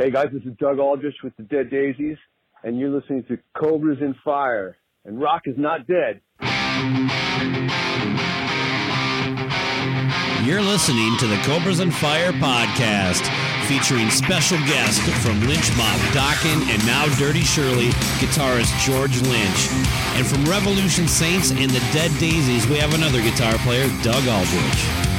Hey guys, this is Doug Aldrich with the Dead Daisies, and you're listening to Cobras and Fire, and rock is not dead. You're listening to the Cobras and Fire podcast, featuring special guest from Lynch Mob Dokken and now Dirty Shirley, guitarist George Lynch. And from Revolution Saints and the Dead Daisies, we have another guitar player, Doug Aldrich.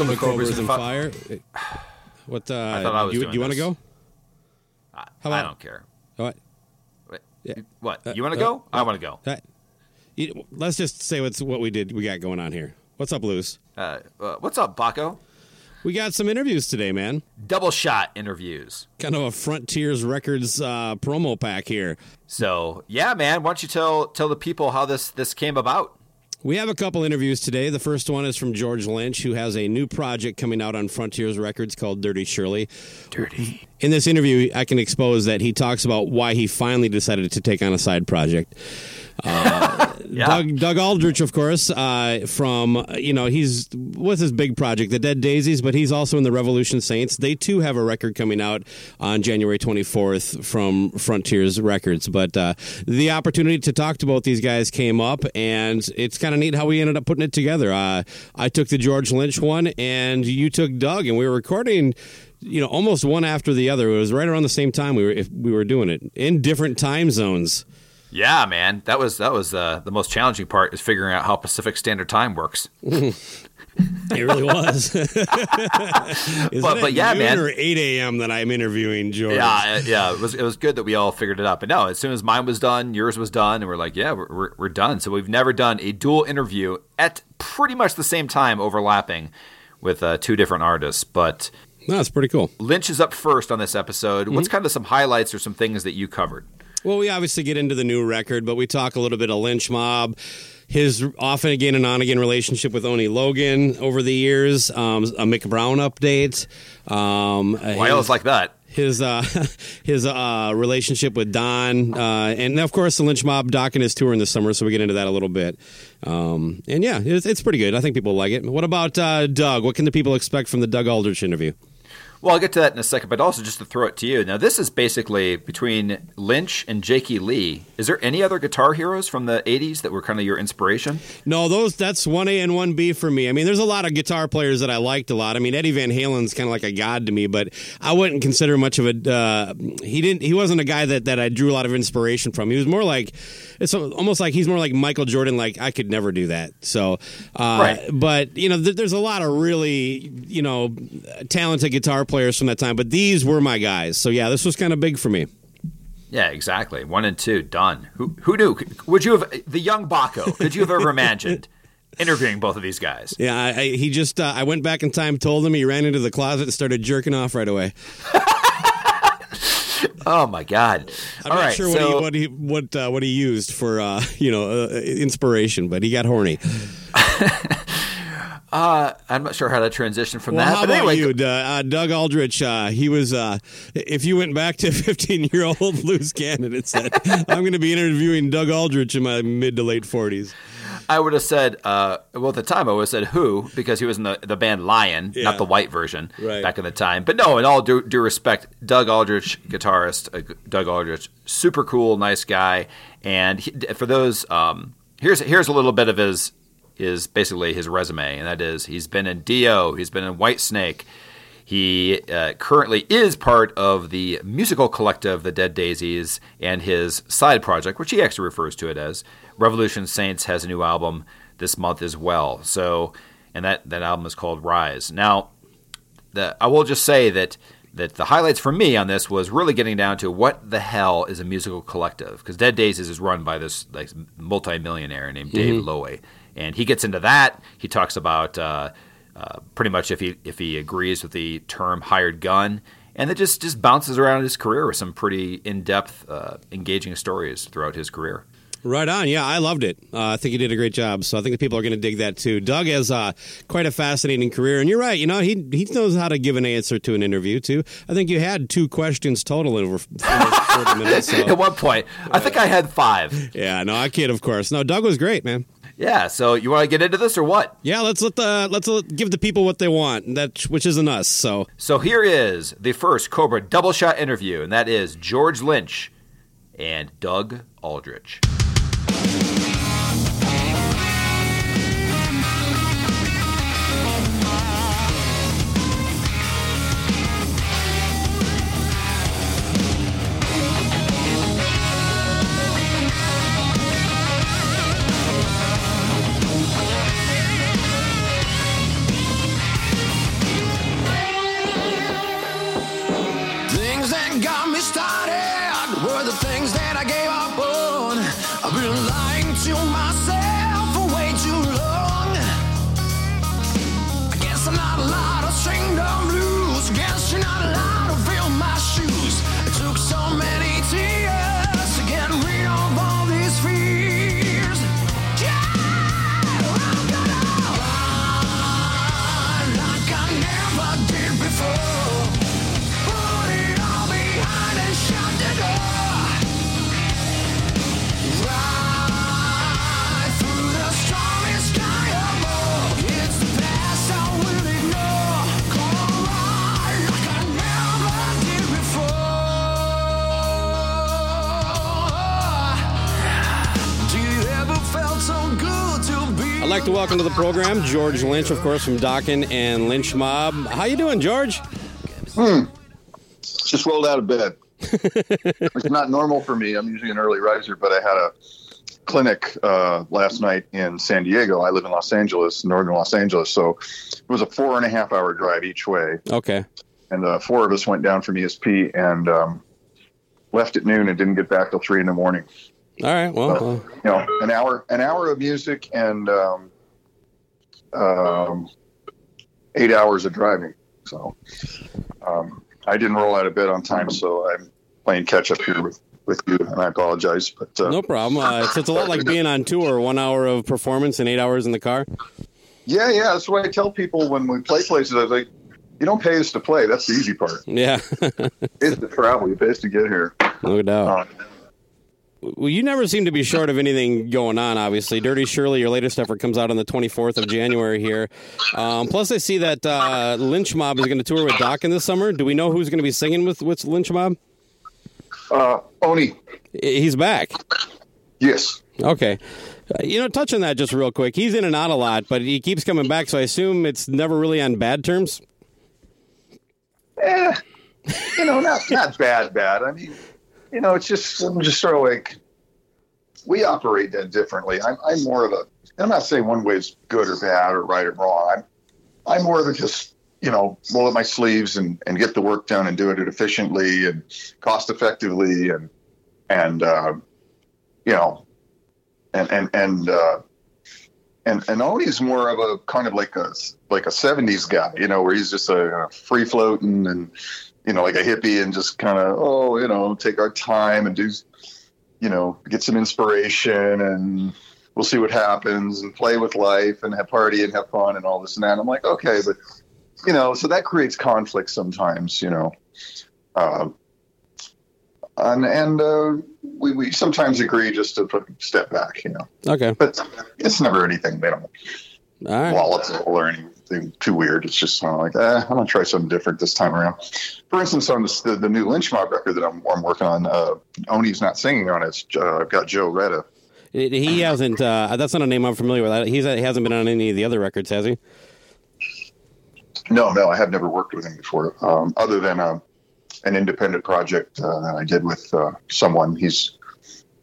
Welcome to Cobras and Fire. What? Uh, I thought I was you, doing you want to go? I, How I don't care. What? Yeah. What? Uh, You want to uh, go? I want to go. Uh, you- let's just say what's what we did. We got going on here. What's up, Luz? Uh, uh, what's up, Baco? We got some interviews today, man. Double shot interviews. Kind of a Frontiers Records uh, promo pack here. So yeah, man. Why don't you tell tell the people how this this came about? We have a couple interviews today. The first one is from George Lynch, who has a new project coming out on Frontiers Records called Dirty Shirley. Dirty. In this interview, I can expose that he talks about why he finally decided to take on a side project. Yeah. Doug, Doug Aldrich, of course, uh, from uh, you know he's what's his big project, the Dead Daisies, but he's also in the Revolution Saints. They too have a record coming out on January 24th from Frontiers Records. But uh, the opportunity to talk to both these guys came up, and it's kind of neat how we ended up putting it together. Uh, I took the George Lynch one, and you took Doug, and we were recording. You know, almost one after the other. It was right around the same time we were if we were doing it in different time zones. Yeah, man. That was that was uh, the most challenging part is figuring out how Pacific Standard Time works. It really was. But- but yeah, man. Or eight a.m. that I'm interviewing George. Yeah, uh, yeah. It was it was good that we all figured it out. But no, as soon as mine was done, yours was done, and we're like, yeah, we're we're, we're done. So we've never done a dual interview at pretty much the same time, overlapping with uh, two different artists. But no, it's pretty cool. Lynch is up first on this episode. What's Mm-hmm. kind of some highlights or some things that you covered? Well, we obviously get into the new record, but we talk a little bit of Lynch Mob, his off and again and on again relationship with Oni Logan over the years, um, a Mick Brown update. Um, Why his- else like that? his uh, his uh, relationship with Don, uh, and of course the Lynch Mob Doc and his tour in the summer. So we get into that a little bit. Um, and yeah, it's, it's pretty good. I think people like it. What about uh, Doug? What can the people expect from the Doug Aldrich interview? Well, I'll get to that in a second, but also just to throw it to you. Now, this is basically between Lynch and Jakey Lee. Is there any other guitar heroes from the 80s that were kind of your inspiration? No, those that's 1A and 1B for me. I mean, there's a lot of guitar players that I liked a lot. I mean, Eddie Van Halen's kind of like a god to me, but I wouldn't consider much of a uh, he didn't he wasn't a guy that that I drew a lot of inspiration from. He was more like it's almost like he's more like Michael Jordan like I could never do that. So, uh, Right. but you know, th- there's a lot of really you know talented guitar players from that time, but these were my guys. So yeah, this was kind of big for me. Yeah, exactly. One and two, done. Who who knew? Would you have the young Baco? Could you have ever imagined interviewing both of these guys? Yeah, I, I, he just uh, I went back in time, told him he ran into the closet and started jerking off right away. Oh my God! I'm All not right, sure what so he what he what uh, what he used for uh, you know uh, inspiration, but he got horny. Uh, I'm not sure how to transition from Well, that. how but about anyway, you, D- uh, Doug Aldrich? Uh, he was. Uh, if you went back to 15 year old loose cannon and said, "I'm going to be interviewing Doug Aldrich in my mid to late 40s," I would have said, uh, well, at the time I would have said who because he was in the, the band Lion, Yeah. not the white version Right. back in the time. But no, in all due, due respect, Doug Aldrich, guitarist, uh, Doug Aldrich, super cool, nice guy. And he, for those, um, here's here's a little bit of his is basically his resume, and that is he's been in Dio, he's been in Whitesnake. He uh, currently is part of the musical collective The Dead Daisies and his side project, which he actually refers to it as Revolution Saints, has a new album this month as well. So, and that, that album is called Rise. Now, the, I will just say that that the highlights for me on this was really getting down to what the hell is a musical collective because Dead Daisies is run by this like multimillionaire named Dave Lowy, and he gets into that. He talks about uh, uh, pretty much if he if he agrees with the term hired gun, and it just just bounces around his career with some pretty in depth, uh, engaging stories throughout his career. Right on. Yeah, I loved it. Uh, I think he did a great job. So I think the people are going to dig that too. Doug has uh, quite a fascinating career, and you're right. You know, he he knows how to give an answer to an interview too. I think you had two questions total over 40 minutes. So. At one point, I think I had five. Yeah, no, I kid, of course. No, Doug was great, man. Yeah. So you want to get into this or what? Yeah, let's let the let's let, give the people what they want. That which isn't us. So So here is the first Cobra double shot interview, and that is George Lynch and Doug Aldrich. Welcome to the program George Lynch, of course, from Dokken and Lynch Mob. How you doing, George? just rolled out of bed. it's not normal for me. I'm usually an early riser, but I had a clinic uh, last night in San Diego. I live in Los Angeles, northern Los Angeles, so it was a four and a half hour drive each way. Okay. And uh, four of us went down from ESP and um, left at noon and didn't get back till three in the morning. All right. Well, You know, an hour, an hour of music and um, um, eight hours of driving. So um, I didn't roll out of bed on time, so I'm playing catch up here with, with you, and I apologize. But uh, no problem. Uh, it's, it's a lot like being on tour. One hour of performance and eight hours in the car. yeah, yeah, that's what I tell people when we play places. I was like, you don't pay us to play. That's the easy part. Yeah, It's the travel. You pay us to get here. no doubt. Uh, Well, you never seem to be short of anything going on. Obviously, Dirty Shirley, your latest effort, comes out on the 24th of January here. Um, plus, I see that uh, Lynch Mob is going to tour with Dokken this summer. Do we know who's going to be singing with with Lynch Mob? uh, Oni, He's back. yes. Okay. Uh, you know, touch on that just real quick. He's in and out a lot, but he keeps coming back, so I assume it's never really on bad terms. Eh, you know, not not bad, bad. I mean, you know, it's just I'm just sort of like we operate that differently. I'm I'm more of a. I'm not saying one way is good or bad or right or wrong. I'm I'm more of a just you know roll up my sleeves and and get the work done and do it efficiently and cost effectively and and uh, you know and and and. Uh, and and Oni's more of a kind of like a like a '70s guy, you know, where he's just a, free floating and you know like a hippie and just kind of oh you know take our time and do you know get some inspiration and we'll see what happens and play with life and have party and have fun and all this and that. I'm like okay, but you know so that creates conflict sometimes, you know. Um, and and uh, we, we sometimes agree just to put step back, you know Okay. but it's never anything they don't All right. volatile or anything too weird. It's just kind of like, eh, I'm gonna try something different this time around. For instance, on this, the, the new Lynch Mob record that I'm, I'm working on, uh, Oni's not singing on it. Uh, I've got Joe Retta. He hasn't. Uh, that's not a name I'm familiar with. He's he hasn't been on any of the other records, has he? No, no, I have never worked with him before, um, other than uh, an independent project uh, that I did with uh, someone. He's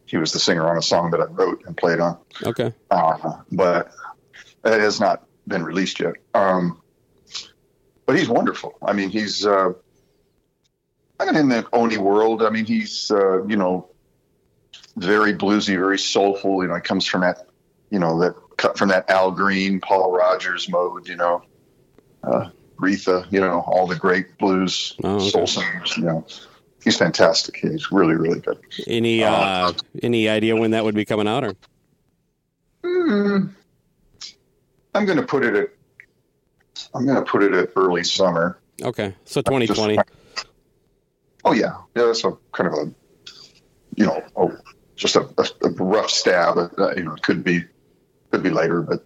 he was the singer on a song that I wrote and played on. Okay. uh, but it has not been released yet. Um, but he's wonderful. I mean, he's uh, I mean, in the Oni world. I mean, he's uh, you know very bluesy, very soulful. You know, it comes from that you know that cut from that Al Green, Paul Rodgers mode. You know, uh, Retha. You know, all the great blues Oh, okay. soul singers. You know, he's fantastic. He's really, really good. Any uh, any idea when that would be coming out? Or Hmm. I'm going to put it at. I'm going to put it at early summer. okay, so 2020. Just- oh yeah, yeah. That's a kind of a, you know, oh, just a, a, a rough stab. At, uh, you know, it could be, could be later, but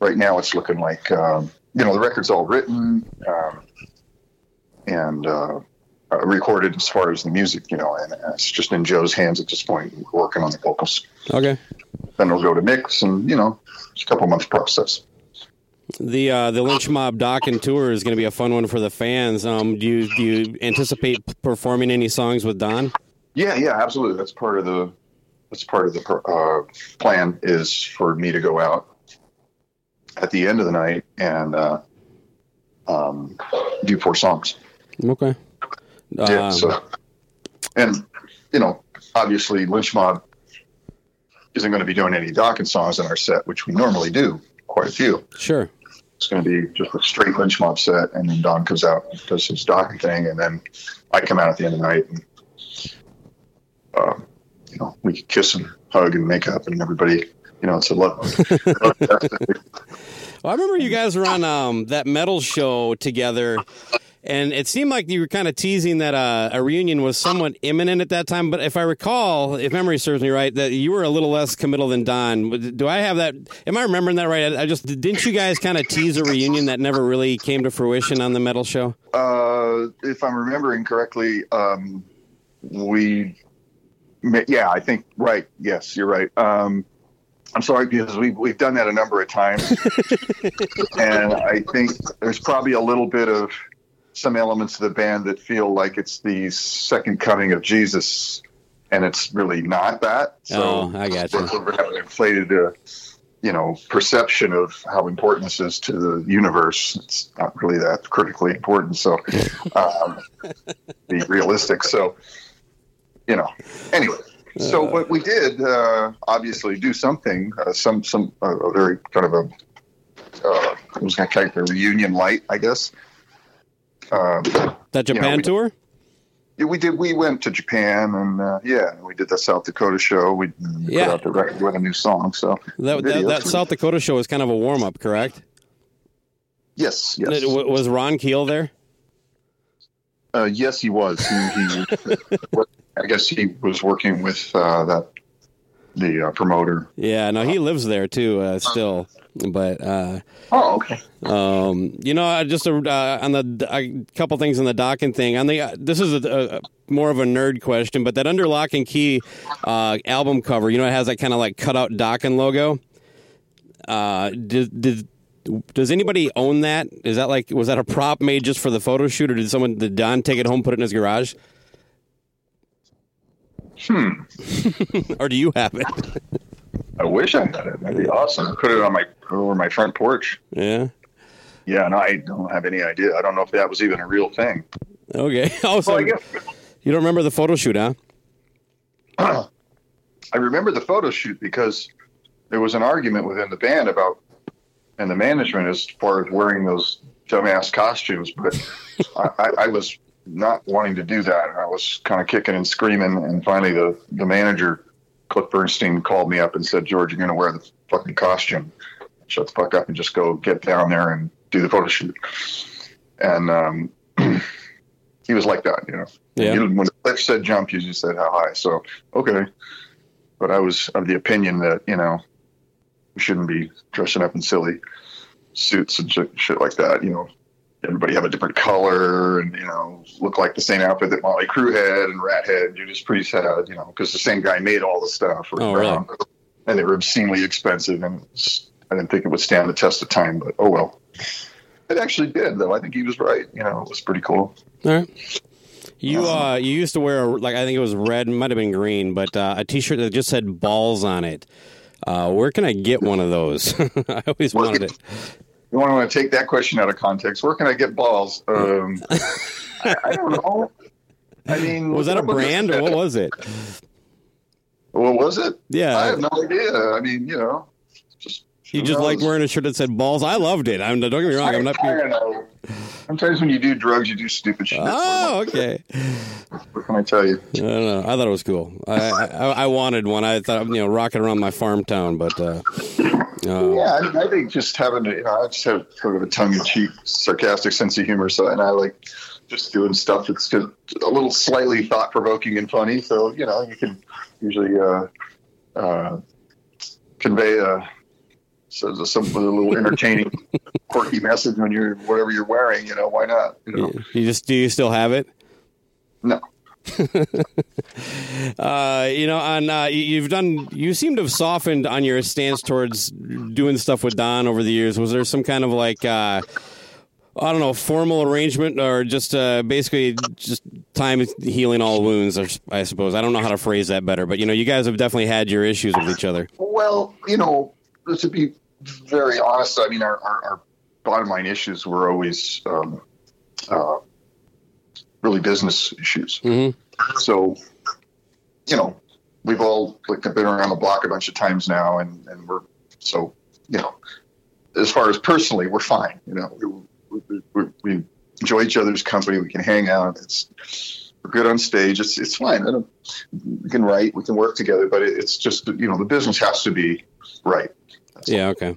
right now it's looking like um, you know the record's all written um, and uh, uh, recorded as far as the music. You know, and it's just in Joe's hands at this point. We're working on the vocals. Okay. Then it'll go to mix, and you know, it's a couple months process. The uh, the Lynch Mob Dokken tour is going to be a fun one for the fans. Um, do you do you anticipate performing any songs with Don? Yeah, yeah, absolutely. That's part of the that's part of the uh, plan is for me to go out at the end of the night and uh, um, do four songs. Okay. Yeah. Um, so, and you know, obviously, Lynch Mob isn't going to be doing any Dokken songs in our set, which we normally do quite a few. Sure. It's going to be just a straight Lynch Mob set, and then Don comes out and does his Dokken thing, and then I come out at the end of the night and uh, you know we can kiss and hug and make up, and everybody, you know, it's a love. Well, I remember you guys were on um, that metal show together, and it seemed like you were kind of teasing that uh, a reunion was somewhat imminent at that time. But if I recall, if memory serves me right, that you were a little less committal than Don. Do I have that? Am I remembering that right? I just didn't you guys kind of tease a reunion that never really came to fruition on the metal show? uh, if I'm remembering correctly, um, we, yeah, I think right. Yes, you're right. Um, I'm sorry because we've we've done that a number of times, and I think there's probably a little bit of some elements of the band that feel like it's the second coming of Jesus, and it's really not that. So Oh, I got you. We're, we're having inflated, uh, you know, perception of how important this is to the universe. It's not really that critically important. So, um, be realistic. So, you know, anyway. So what we did, uh, obviously, do something, uh, some some uh, a very kind of a uh, it was kind of a reunion light, I guess. Um, That You know, Japan we- tour? yeah, we did. We went to Japan, and uh, yeah, we did the South Dakota show. We, we Yeah. put out the record with a new song. So That, that, that South Dakota show was kind of a warm up, correct? yes, yes, Was Ron Keel there? Uh, yes, he was. He, he I guess he was working with uh, that the uh, promoter. Yeah, no, he lives there too uh, still. But uh, Oh, okay. um, you know, just a, uh, on the a couple things on the Dokken thing. On the uh, this is a, a more of a nerd question, but that under lock and key uh, album cover, you know, it has that kind of like cutout Dokken logo. Uh, did, did does anybody own that? Is that like was that a prop made just for the photo shoot, or did someone did Don take it home, put it in his garage, Hmm. or do you have it? I wish I had it. That'd be awesome. Put it on my over my front porch. yeah. Yeah, no, I don't have any idea. I don't know if that was even a real thing. Okay. Also, Well, I guess you don't remember the photo shoot, huh? I remember the photo shoot because there was an argument within the band about and the management as far as wearing those dumbass costumes. But I, I, I was not wanting to do that. I was kind of kicking and screaming, and finally the the manager, Cliff Burnstein, called me up and said, "George, you're going to wear the fucking costume. Shut the fuck up and just go get down there and do the photo shoot." And um, he was like that, you know. Yeah. You- when Cliff said jump, you just said how high. So okay, but I was of the opinion that you know we shouldn't be dressing up in silly suits and shit, shit like that. You know, everybody have a different color and you know look like the same outfit that Mötley Crüe had and Ratt had, Judas Priest had. You know, because the same guy made all the stuff. Oh, really? And they were obscenely expensive, and I didn't think it would stand the test of time. But oh well. It actually did, though. I think he was right. You know, it was pretty cool. All right. You uh, you used to wear a, like I think it was red, might have been green, but uh, a T-shirt that just said balls on it. Uh, where can I get one of those? I always wanted it. You want to take that question out of context? Where can I get balls? Um, I, I don't know. I mean, Was that a brand or what was it? What was it? Yeah. I have no idea. I mean, you know, just You just who like wearing a shirt that said balls. I loved it. I'm don't get me wrong. I'm not. I, I don't know. Sometimes when you do drugs, you do stupid shit. Oh, okay. What can I tell you? I don't know. I thought it was cool. I, I I wanted one. I thought you know rocking around my farm town, but uh, uh, Yeah, I, I think just having, you know, I just have sort of a tongue-in-cheek, sarcastic sense of humor. So, and I like just doing stuff that's just a little slightly thought-provoking and funny. So, you know, you can usually uh, uh, convey a, so, some a little entertaining, quirky message on you're whatever you're wearing. You know, why not? You know, you just do you still have it? no. Uh, you know, on uh, you- you've done. You seem to have softened on your stance towards doing stuff with Don over the years. Was there some kind of like, uh, I don't know, formal arrangement, or just uh, basically just time healing all wounds? I suppose I don't know how to phrase that better, but you know, you guys have definitely had your issues with each other. Well, you know, to be very honest, I mean, our, our, our bottom line issues were always um, uh, really business issues. Mhm. So, you know, we've all like been around the block a bunch of times now, and, and we're so, you know, as far as personally, we're fine. You know, we, we, we, we enjoy each other's company. We can hang out. It's we're good on stage. It's it's fine. I don't, we can write. We can work together. But it, it's just you know the business has to be right. Yeah, okay.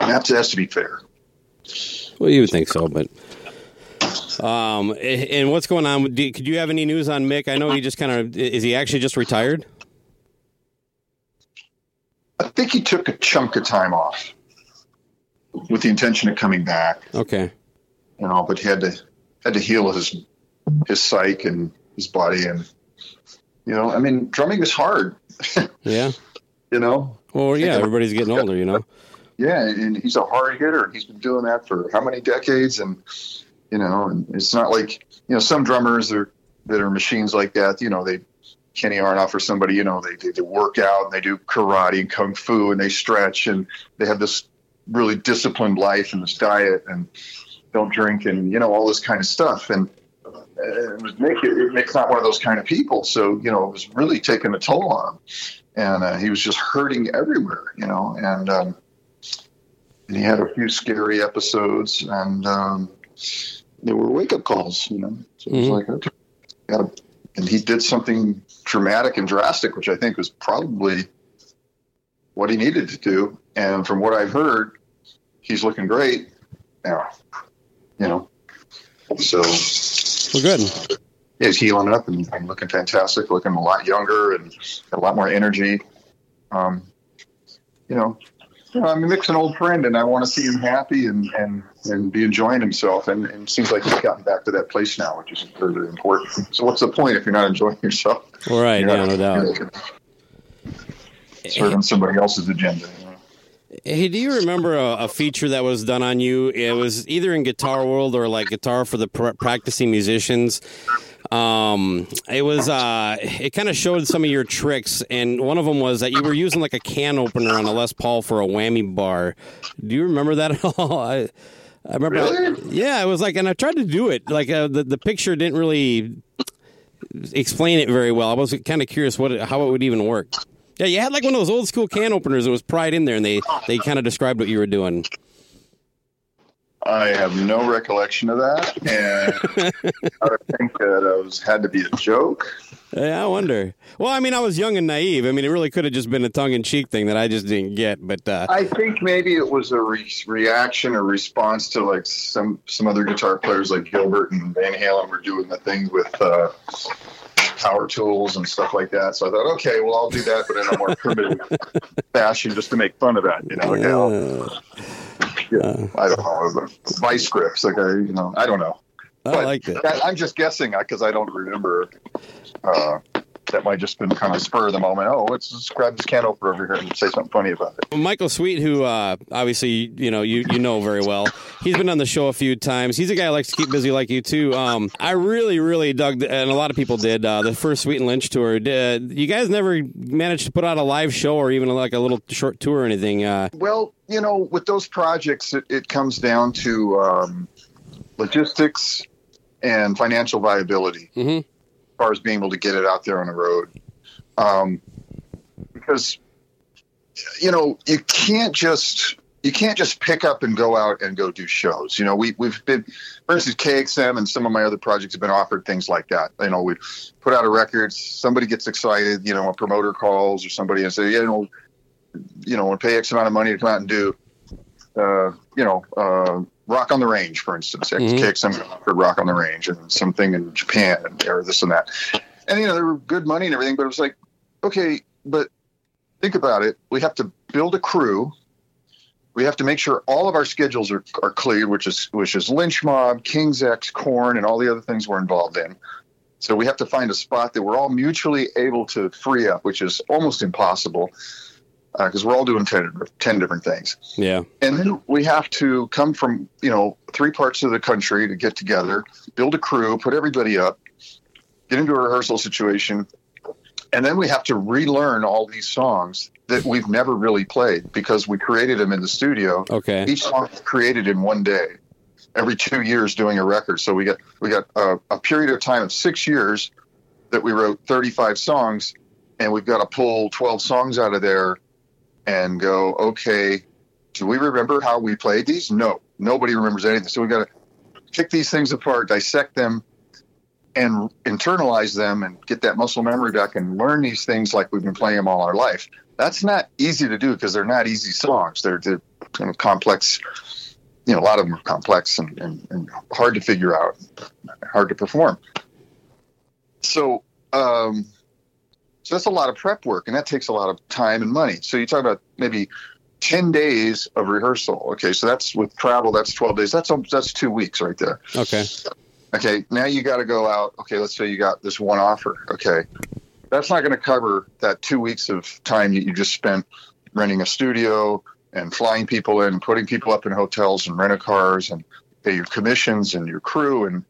To, has to be fair. Well, you would think so, but. Um, and what's going on? Do, could you have any news on Mick? I know he just kind of is he actually just retired? I think he took a chunk of time off with the intention of coming back. Okay. You know, but he had to had to heal his his psyche and his body, and you know, I mean, drumming is hard. Yeah. you know, Well, yeah. Everybody's getting older, you know. yeah, and he's a hard hitter, and he's been doing that for how many decades, and you know, and it's not like you know some drummers are that are machines like that. You know, they Kenny Aronoff or somebody, you know, they, they they work out and they do karate and kung fu and they stretch and they have this really disciplined life and this diet and don't drink and you know all this kind of stuff and. uh, It was Mick. It, not one of those kind of people, so you know it was really taking a toll on him, and uh, he was just hurting everywhere, you know. And um, and he had a few scary episodes, and um, they were wake up calls, you know. So it was Mhm. like, okay, gotta, and he did something dramatic and drastic, which I think was probably what he needed to do. And from what I've heard, he's looking great now, you know. So Well, good. He's healing up and, and looking fantastic, looking a lot younger and a lot more energy. Um, you know, you know, I'm Mick's an old friend, and I want to see him happy and and and be enjoying himself. And, and it seems like he's gotten back to that place now, which is very, very important. So, what's the point if you're not enjoying yourself? All right, yeah, no doubt. Serving somebody else's agenda. you know? Hey, do you remember a, a feature that was done on you? It was either in Guitar World or like Guitar for the pr- Practicing Musicians. Um, it was uh, it kind of showed some of your tricks, and one of them was that you were using like a can opener on a Les Paul for a whammy bar. Do you remember that at all? I, I remember. Really? Yeah, it was like, and I tried to do it. Like uh, the the picture didn't really explain it very well. I was kind of curious what it, how it would even work. Yeah, you had like one of those old school can openers that was pried in there, and they they kind of described what you were doing. I have no recollection of that, and I think that it was had to be a joke. Yeah, I wonder. Well, I mean, I was young and naive. I mean, it really could have just been a tongue in cheek thing that I just didn't get. But uh, I think maybe it was a re- reaction or response to like some some other guitar players like Gilbert and Van Halen were doing the thing with uh, power tools and stuff like that. So I thought, okay, well, I'll do that, but in a more primitive fashion, just to make fun of that. You know, okay, Yeah, I don't know, vice grips, okay? You know, I don't know. I But liked it. I, I'm just guessing because I don't remember. Uh, that might just been kind of spur of the moment. Oh, let's just grab this can opener over here and say something funny about it. Michael Sweet, who uh, obviously you know you you know very well, he's been on the show a few times. He's a guy who likes to keep busy like you too. Um, I really really dug, the, and a lot of people did uh, the first Sweet and Lynch tour. Did, you guys never managed to put out a live show or even like a little short tour or anything? Uh, Well, you know, with those projects, it, it comes down to um, logistics and financial viability Mhm. As far as being able to get it out there on the road. Um, because, you know, you can't just you can't just pick up and go out and go do shows. You know, we we've been, for instance, KXM and some of my other projects have been offered things like that. You know, we put out a record, somebody gets excited, you know, a promoter calls or somebody and say, you know, you know, want to pay X amount of money to come out and do, uh, you know, uh, Rock on the Range, for instance. KXM offered Rock on the Range and something in Japan and or this and that. And, you know, they were good money and everything, but it was like, okay, but think about it. We have to build a crew. We have to make sure all of our schedules are, are cleared, which is which is Lynch Mob, King's X, Korn, and all the other things we're involved in. So we have to find a spot that we're all mutually able to free up, which is almost impossible Uh, because we're all doing 10, 10 different things. yeah, And then we have to come from, you know, three parts of the country to get together, build a crew, put everybody up, get into a rehearsal situation. And then we have to relearn all these songs that we've never really played because we created them in the studio. okay, Each song is created in one day, every two years doing a record. So we got we got a, a period of time of six years that we wrote 35 songs, and we've got to pull 12 songs out of there and go, okay, do we remember how we played these? No, nobody remembers anything. So we got to pick these things apart, dissect them, and internalize them, and get that muscle memory back, and learn these things like we've been playing them all our life. That's not easy to do because they're not easy songs. They're, they're kind of complex. You know, a lot of them are complex and, and, and hard to figure out, hard to perform. So, um, so that's a lot of prep work, and that takes a lot of time and money. So you talk about maybe ten days of rehearsal. Okay, so that's with travel. That's twelve days. That's that's two weeks right there. okay, Okay, now you got to go out. Okay, let's say you got this one offer. Okay, that's not going to cover that two weeks of time that you just spent renting a studio and flying people in, putting people up in hotels and rent a cars and pay your commissions and your crew and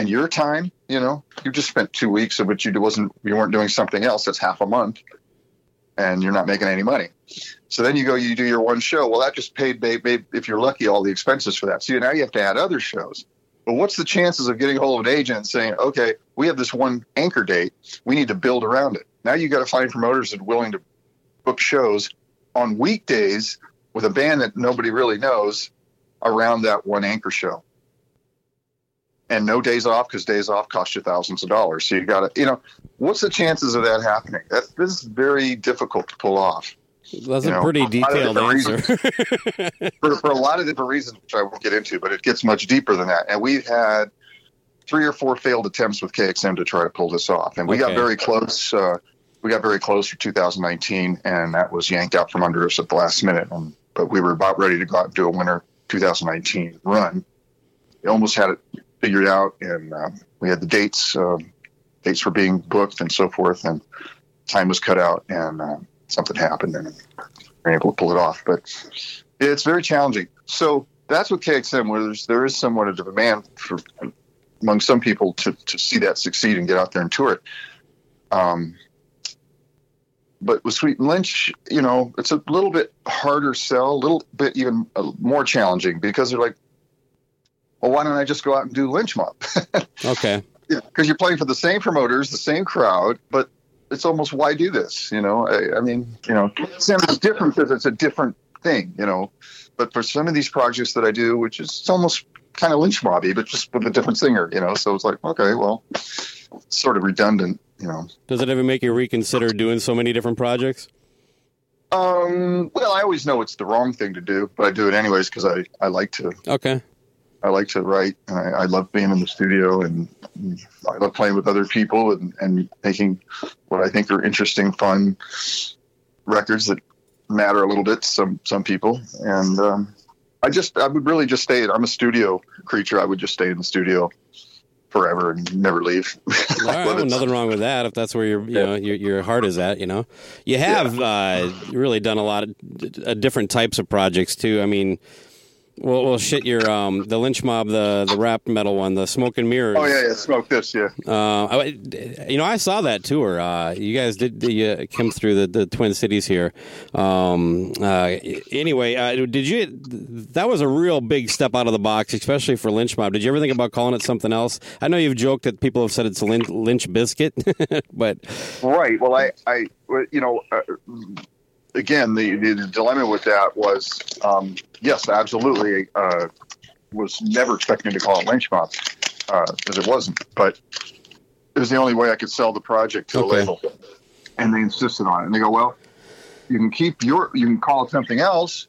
and your time. You know, you just spent two weeks of which you wasn't you weren't doing something else. That's half a month, and you're not making any money. So then you go, you do your one show. Well, that just paid, babe, babe, if you're lucky, all the expenses for that. So now you have to add other shows. But what's the chances of getting a hold of an agent saying, okay, we have this one anchor date. We need to build around it. Now you got to find promoters that are willing to book shows on weekdays with a band that nobody really knows around that one anchor show. And no days off because days off cost you thousands of dollars. So you got to, you know, what's the chances of that happening? This is very difficult to pull off. that's You a know, pretty a detailed different answer. for, for a lot of different reasons, which I won't get into, but it gets much deeper than that. And we've had three or four failed attempts with KXM to try to pull this off, and we got very close. Uh, we got very close for 2019, and that was yanked out from under us at the last minute. And, but we were about ready to go out and do a winter 2019 run. We almost had it figured out, and um, we had the dates. Um, dates were being booked and so forth, and time was cut out, and uh, something happened, and we were able to pull it off. But it's very challenging. So that's with KXM, where there's, there is somewhat of a demand for among some people to, to see that succeed and get out there and tour it. Um, but with Sweet and Lynch, you know, it's a little bit harder sell, a little bit even uh, more challenging because they're like, well, why don't I just go out and do Lynch Mob? Okay. because you're playing for the same promoters, the same crowd, but it's almost why do this? You know, I, I mean, you know, is different because it's a different thing, you know. But for some of these projects that I do, which is it's almost kind of lynch mobby, but just with a different singer, you know. So it's like, okay, well, sort of redundant, you know. Does it ever make you reconsider doing so many different projects? Um, well, I always know it's the wrong thing to do, but I do it anyways because I, I like to Okay. I like to write. And I, I love being in the studio, and I love playing with other people and, and making what I think are interesting, fun records that matter a little bit to some some people. And um, I just I would really just stay. I'm a studio creature. I would just stay in the studio forever and never leave. All right, well, nothing wrong with that if that's where your you know your, your heart is at. You know, you have uh, really done a lot of uh, different types of projects too. I mean, well, well, shit, your um, the lynch mob, the the rap metal one, the smoke and mirrors. Oh yeah, yeah. Smoke this, yeah. Uh, I, you know, I saw that tour. Uh, you guys did the, uh, come through the, the Twin Cities here. Um, uh, anyway, uh, did you? That was a real big step out of the box, especially for Lynch Mob. Did you ever think about calling it something else? I know you've joked that people have said it's Lynch, Lynch biscuit, but Right. Well, I, I, you know, uh, again, the, the dilemma with that was, um, yes, absolutely, uh, was never expecting to call it lynch mob because it wasn't, but it was the only way I could sell the project to a Okay. label, and they insisted on it. And they go, well, you can keep your, you can call it something else,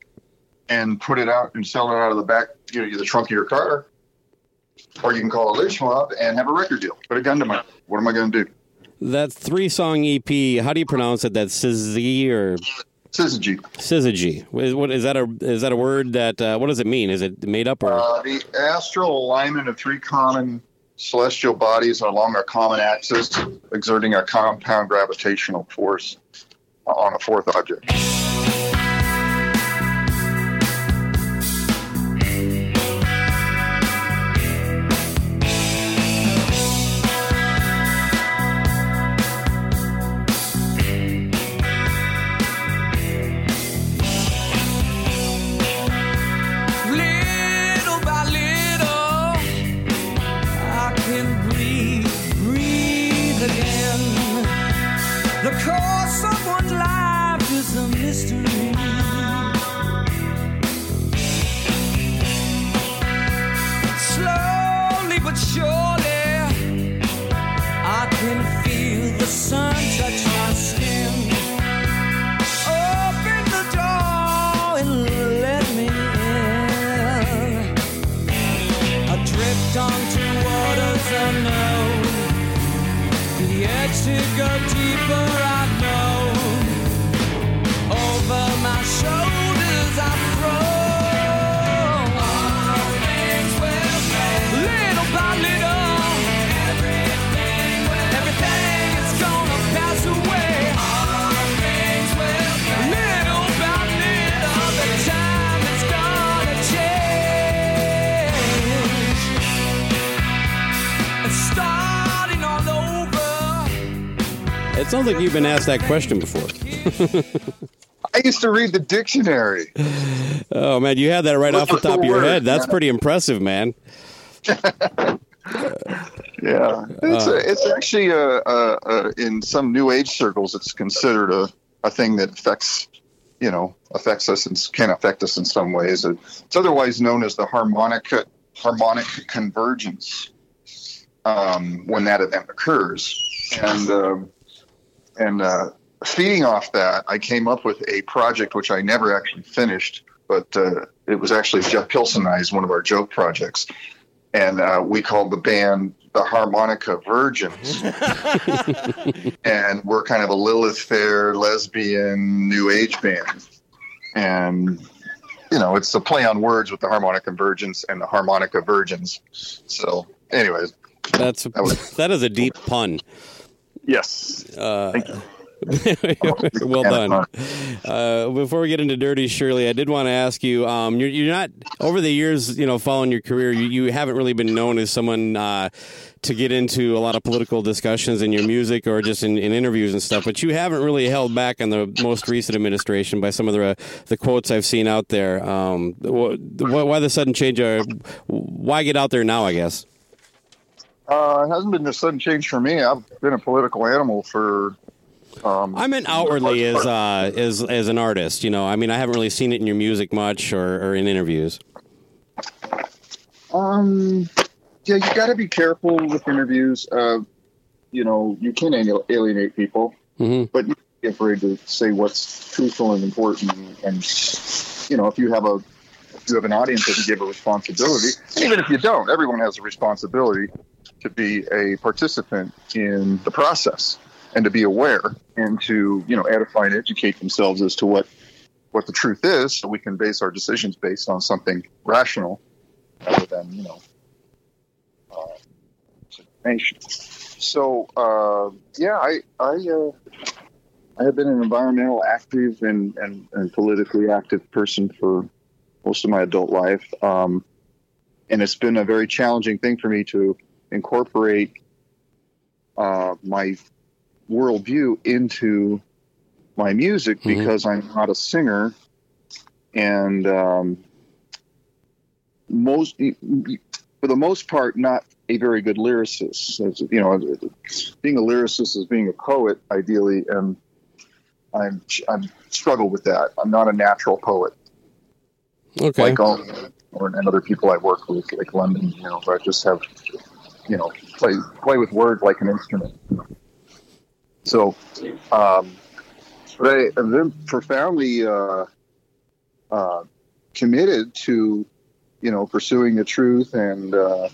and put it out and sell it out of the back, you know, the trunk of your car, or you can call it lynch mob and have a record deal. Put a gun to my, what am I going to do? that three song EP, how do you pronounce it? That Sizzy or Syzygy. Syzygy? Is, what is that a is that a word that uh, what does it mean? Is it made up or? Uh, the astral alignment of three common celestial bodies along a common axis, exerting a compound gravitational force on a fourth object. Sounds like you've been asked that question before. I used to read the dictionary. Oh man, you had that right Look off the top of your words, head. That's man. pretty impressive, man. Yeah, it's Uh. it's actually uh, uh, uh, in some new age circles, it's considered a, a thing that affects you know affects us and can affect us in some ways. It's otherwise known as the harmonic harmonic convergence um, when that event occurs, and um, and uh, feeding off that, I came up with a project which I never actually finished, but uh, it was actually Jeff Pilson and I's one of our joke projects, and uh, we called the band the Harmonica Virgins, and we're kind of a Lilith Fair lesbian new age band, and you know it's a play on words with the Harmonica Virgins and the Harmonica Virgins. So, anyways, That's was- that is a deep pun. Yes, Uh, thank you. well done. uh, Uh, before we get into Dirty Shirley, I did want to ask you. Um, you're, you're not over the years, you know, following your career. You, you haven't really been known as someone uh, to get into a lot of political discussions in your music or just in, in interviews and stuff. But you haven't really held back on the most recent administration by some of the the quotes I've seen out there. Um, wh- wh- why the sudden change? Uh, why get out there now? I guess. Uh, it hasn't been a sudden change for me. I've been a political animal for. Um, I meant outwardly as uh, as as an artist. You know, I mean, I haven't really seen it in your music much or, or in interviews. Um, yeah, you got to be careful with interviews. Uh, you know, you can alienate people, hmm but you can't be afraid to say what's truthful and important. And you know, if you have a you have an audience that you give a responsibility, even if you don't, everyone has a responsibility to be a participant in the process and to be aware and to you know edify and educate themselves as to what what the truth is, so we can base our decisions based on something rational rather than you know uh, information. So uh, yeah, I I uh, I have been an environmental active and, and, and politically active person for most of my adult life, um, and it's been a very challenging thing for me to incorporate uh, my worldview into my music Mhm. because I'm not a singer, and um, most for the most part not a very good lyricist. As, you know, being a lyricist is being a poet ideally, and I'm I'm struggle with that. I'm not a natural poet Okay. like all or and other people I work with, like London. You know, but I just have you know play play with words like an instrument. So, um, but I, I've been profoundly uh, uh, committed to you know pursuing the truth and uh,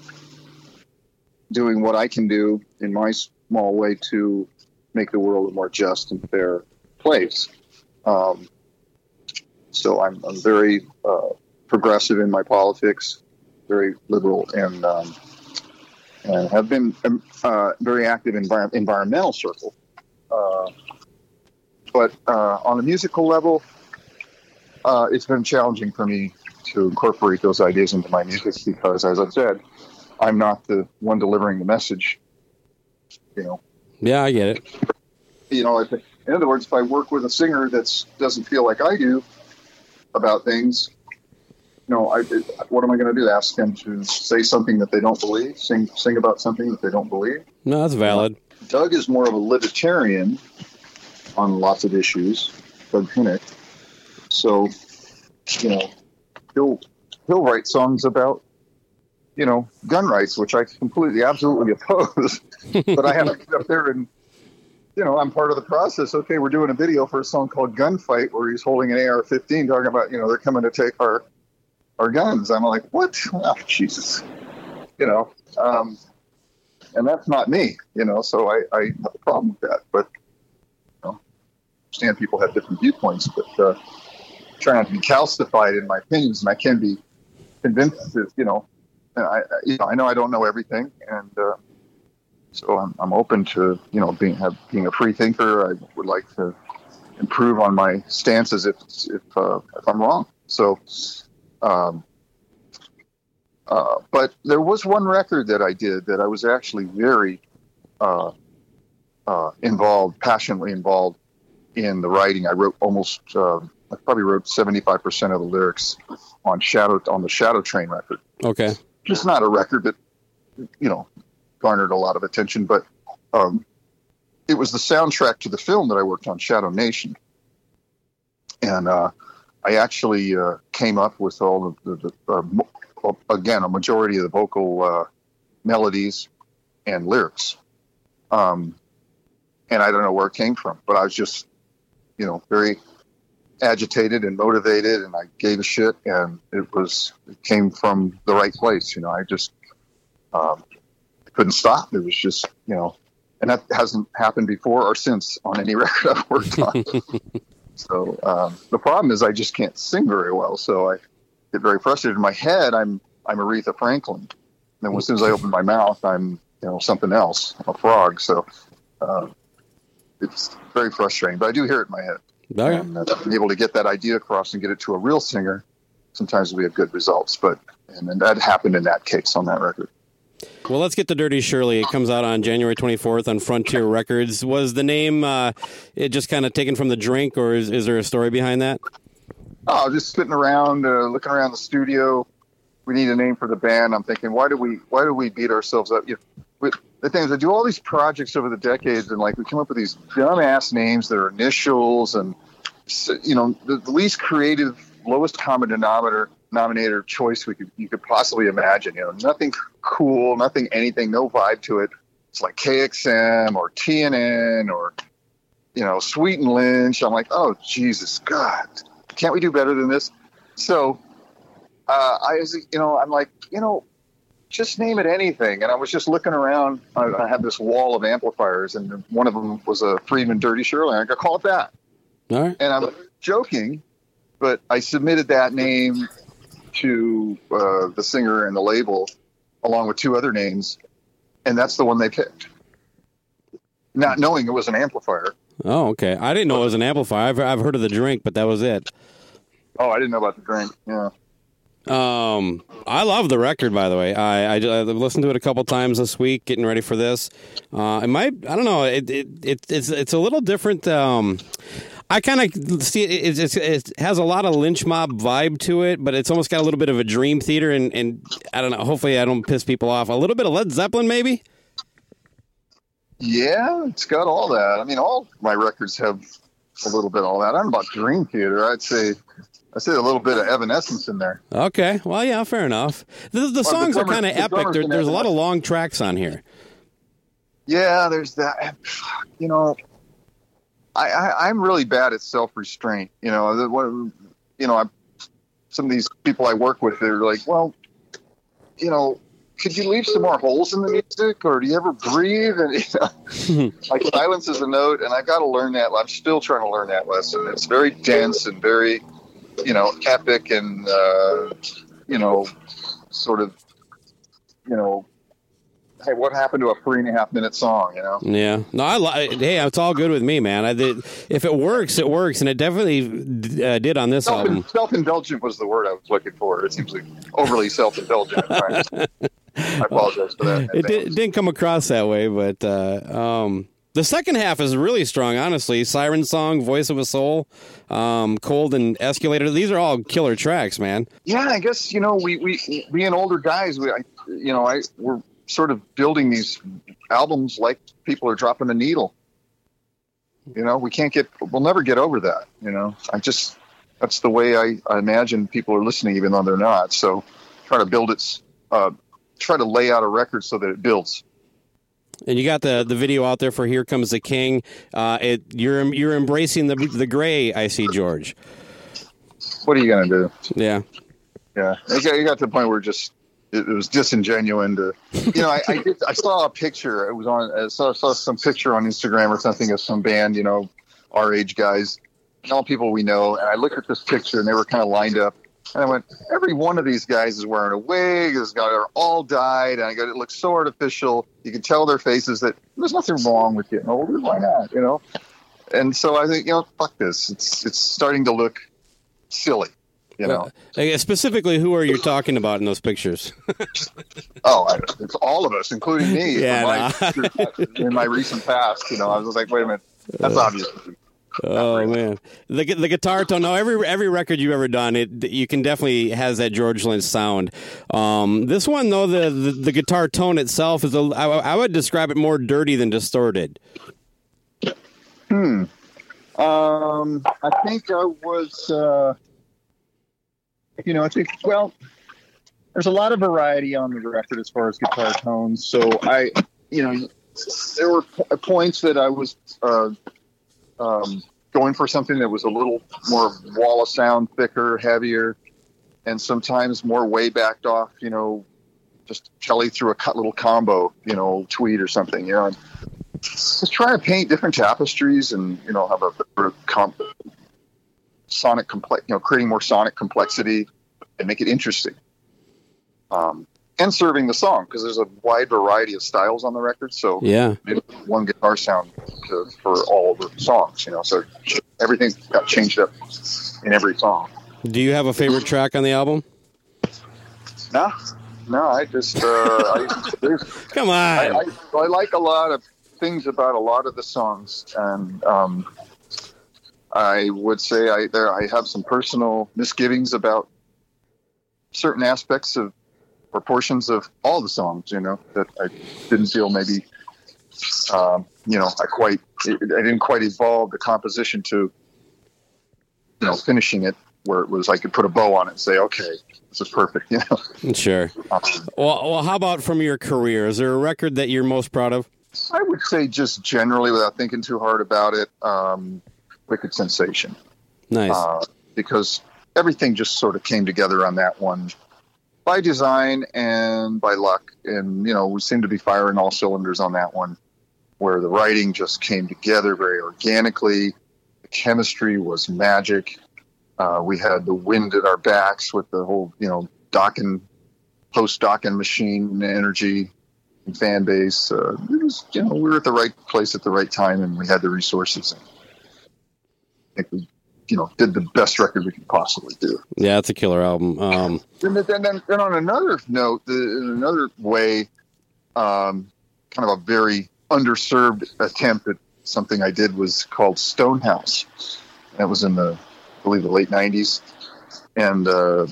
doing what I can do in my small way to make the world a more just and fair place. Um, so I'm, I'm very uh, progressive in my politics, very liberal, and um, and have been um, uh, very active in envir- environmental circles. Uh, but uh, on a musical level, uh, it's been challenging for me to incorporate those ideas into my music because, as I said, I'm not the one delivering the message. You know, Yeah, I get it. you know, if, in other words, if I work with a singer that doesn't feel like I do about things, know, I, what am I going to do? Ask them to say something that they don't believe, sing sing about something that they don't believe. No, that's valid. Doug is more of a libertarian on lots of issues. Doug Pinnick, so you know, he'll he'll write songs about you know gun rights, which I completely, absolutely oppose. but I have to get up there and you know, I'm part of the process. Okay, we're doing a video for a song called Gunfight where he's holding an AR-15 talking about, you know, they're coming to take our our guns. I'm like, what? Oh, Jesus. You know, um, and that's not me, you know, so I, I have a problem with that. But, you know, understand people have different viewpoints, but uh, try not to be calcified in my opinions, and I can be convinced that, you know, I- you know, I know I don't know everything, and uh, so I'm, I'm open to you know being have, being a free thinker. I would like to improve on my stances if if, uh, if I'm wrong. So, um, uh, but there was one record that I did that I was actually very uh, uh, involved, passionately involved in the writing. I wrote almost uh, I probably wrote 75 percent of the lyrics on Shadow on the Shadow Train record Okay. it's not a record that you know garnered a lot of attention, but um, it was the soundtrack to the film that I worked on, Shadow Nation, and uh, I actually uh, came up with all of the, the uh, again a majority of the vocal uh, melodies and lyrics, um, and I don't know where it came from, but I was just you know very agitated and motivated and I gave a shit and it was it came from the right place you know I just um, couldn't stop. It was just you know, and that hasn't happened before or since on any record I've worked on. so um, the problem is I just can't sing very well. So I get very frustrated. In my head, I'm I'm Aretha Franklin. And then as soon as I open my mouth, I'm you know something else, a frog. So uh, it's very frustrating. But I do hear it in my head. Okay. And uh, being able to get that idea across and get it to a real singer, sometimes we have good results. But and, and that happened in that case on that record. Well, let's get to Dirty Shirley. It comes out on January 24th on Frontier Records. Was the name uh, it just kind of taken from the drink, or is, is there a story behind that? Oh, just sitting around, uh, looking around the studio. We need a name for the band. I'm thinking, why do we why do we beat ourselves up? You the thing is, I do all these projects over the decades, and like we come up with these dumbass names that are initials, and you know, the, the least creative, lowest common denominator nominator choice we could you could possibly imagine. You know, nothing cool, nothing anything, no vibe to it. It's like KXM or TNN or you know, Sweet and Lynch. I'm like, oh Jesus God, can't we do better than this? So uh, I was, you know, I'm like, you know, just name it anything. And I was just looking around. I, I had this wall of amplifiers, and one of them was a Friedman Dirty Shirley. I go, call it that. All right. And I'm joking, but I submitted that name to uh, the singer and the label, along with two other names, and that's the one they picked. Not knowing it was an amplifier. Oh, okay. I didn't know it was an amplifier. I've, I've heard of the drink, but that was it. Oh, I didn't know about the drink. Yeah. Um, I love the record, by the way. I, I, I listened to it a couple times this week, getting ready for this. Uh, it might, I don't know, it, it, it it's it's a little different. Um, I kind of see it, it, it, has a lot of lynch mob vibe to it, but it's almost got a little bit of a dream theater, and, and I don't know. Hopefully, I don't piss people off. A little bit of Led Zeppelin, maybe. Yeah, it's got all that. I mean, all my records have a little bit of all that. I don't about Dream Theater. I'd say I see a little bit of Evanescence in there. Okay, well, yeah, fair enough. The, the the songs drummer- are kind of the epic. There, there's a lot of long tracks on here. Yeah, there's that. You know, I, I I'm really bad at self restraint. You know, the, what, you know, I, some of these people I work with, they're like, well, you know, could you leave some more holes in the music, or do you ever breathe? And you know, like silence is a note, and I got to learn that. I'm still trying to learn that lesson. It's very dense and very, you know, epic and uh, you know, sort of, you know, hey, what happened to a three and a half minute song? You know. Yeah, no, I li- hey, it's all good with me, man. I did, if it works, it works, and it definitely uh, did on this album. Self, self-indulgent was the word I was looking for. It seems like overly self-indulgent. I apologize for that. It, did, didn't come across that way, but uh, um, the second half is really strong. Honestly, Siren Song, Voice of a Soul, um, Cold and Escalator. These are all killer tracks, man. Yeah, I guess you know we we being older guys, we I, you know I we're sort of building these albums like people are dropping a needle. You know, we can't get we'll never get over that. You know, I just that's the way I, I imagine people are listening, even though they're not. So try to build it, uh, try to lay out a record so that it builds. And you got the the video out there for "Here Comes the King." Uh, it you're you're embracing the the gray. I see, George. What are you gonna do? Yeah. Yeah, it got, it got to the point where just it, was disingenuine to, you know, I I, did, I saw a picture. It was on I saw, saw some picture on Instagram or something of some band, you know, our age guys, all people we know. And I looked at this picture and they were kind of lined up. And I went, every one of these guys is wearing a wig. This guy are all dyed. And I go, it looks so artificial. You can tell their faces that there's nothing wrong with getting older. Why not? You know. And so I think, you know, fuck this. It's it's starting to look silly. You know. Uh, specifically, who are you talking about in those pictures? Oh, I, it's all of us, including me. Yeah, in, my, in my recent past, you know, I was like, wait a minute, that's obvious. Oh man, the the guitar tone. No, every every record you've ever done, it you can definitely has that George Lynch sound. Um, this one though, the, the the guitar tone itself is a. I, I would describe it more dirty than distorted. Hmm. Um, I think I was, uh, you know, I think, well, there's a lot of variety on the record as far as guitar tones. So I, you know, there were po- points that I was uh, um, going for something that was a little more wall of sound, thicker, heavier, and sometimes more way backed off, you know, just Kelly through a cut little combo, you know, tweed or something, you know. And just try to paint different tapestries and you know have a of comp- sonic complex, you know, creating more sonic complexity and make it interesting. Um, and serving the song because there's a wide variety of styles on the record. So Yeah. maybe one guitar sound to, for all the songs, you know. So everything got changed up in every song. Do you have a favorite track on the album? No, no, I just uh, I, Come on. I, I, I like a lot of things about a lot of the songs, and um, I would say I there I have some personal misgivings about certain aspects of or portions of all the songs. You know that I didn't feel maybe um, you know I quite I didn't quite evolve the composition to you know finishing it where it was I could put a bow on it and say okay this is perfect. You know. Sure. Um, Well, well, how about from your career? Is there a record that you're most proud of? I would say just generally, without thinking too hard about it, um, Wicked Sensation, Nice. uh, because everything just sort of came together on that one by design and by luck, and you know we seem to be firing all cylinders on that one, where the writing just came together very organically, the chemistry was magic. Uh, we had the wind at our backs with the whole, you know, Dokken, post Dokken machine energy and fan base. Uh, it was, you know, we were at the right place at the right time, and we had the resources. And think we, you know, did the best record we could possibly do. yeah, it's a killer album. Um, And then, and and on another note, the, in another way, um, kind of a very underserved attempt at something I did was called Stonehouse. That was in the, I believe, the late '90s, and uh,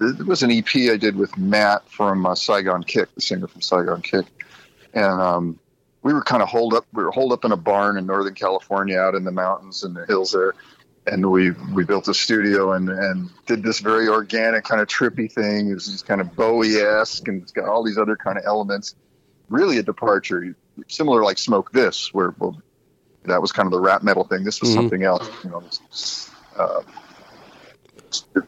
it was an EP I did with Matt from uh, Saigon Kick, the singer from Saigon Kick, and um, we were kind of holed up. We were holed up in a barn in Northern California, out in the mountains and the hills there, and we we built a studio and and did this very organic kind of trippy thing. It was just kind of Bowie esque and it's got all these other kind of elements. Really a departure, similar like Smoke This, where well, that was kind of the rap metal thing. This was Mhm. something else, you know. Uh,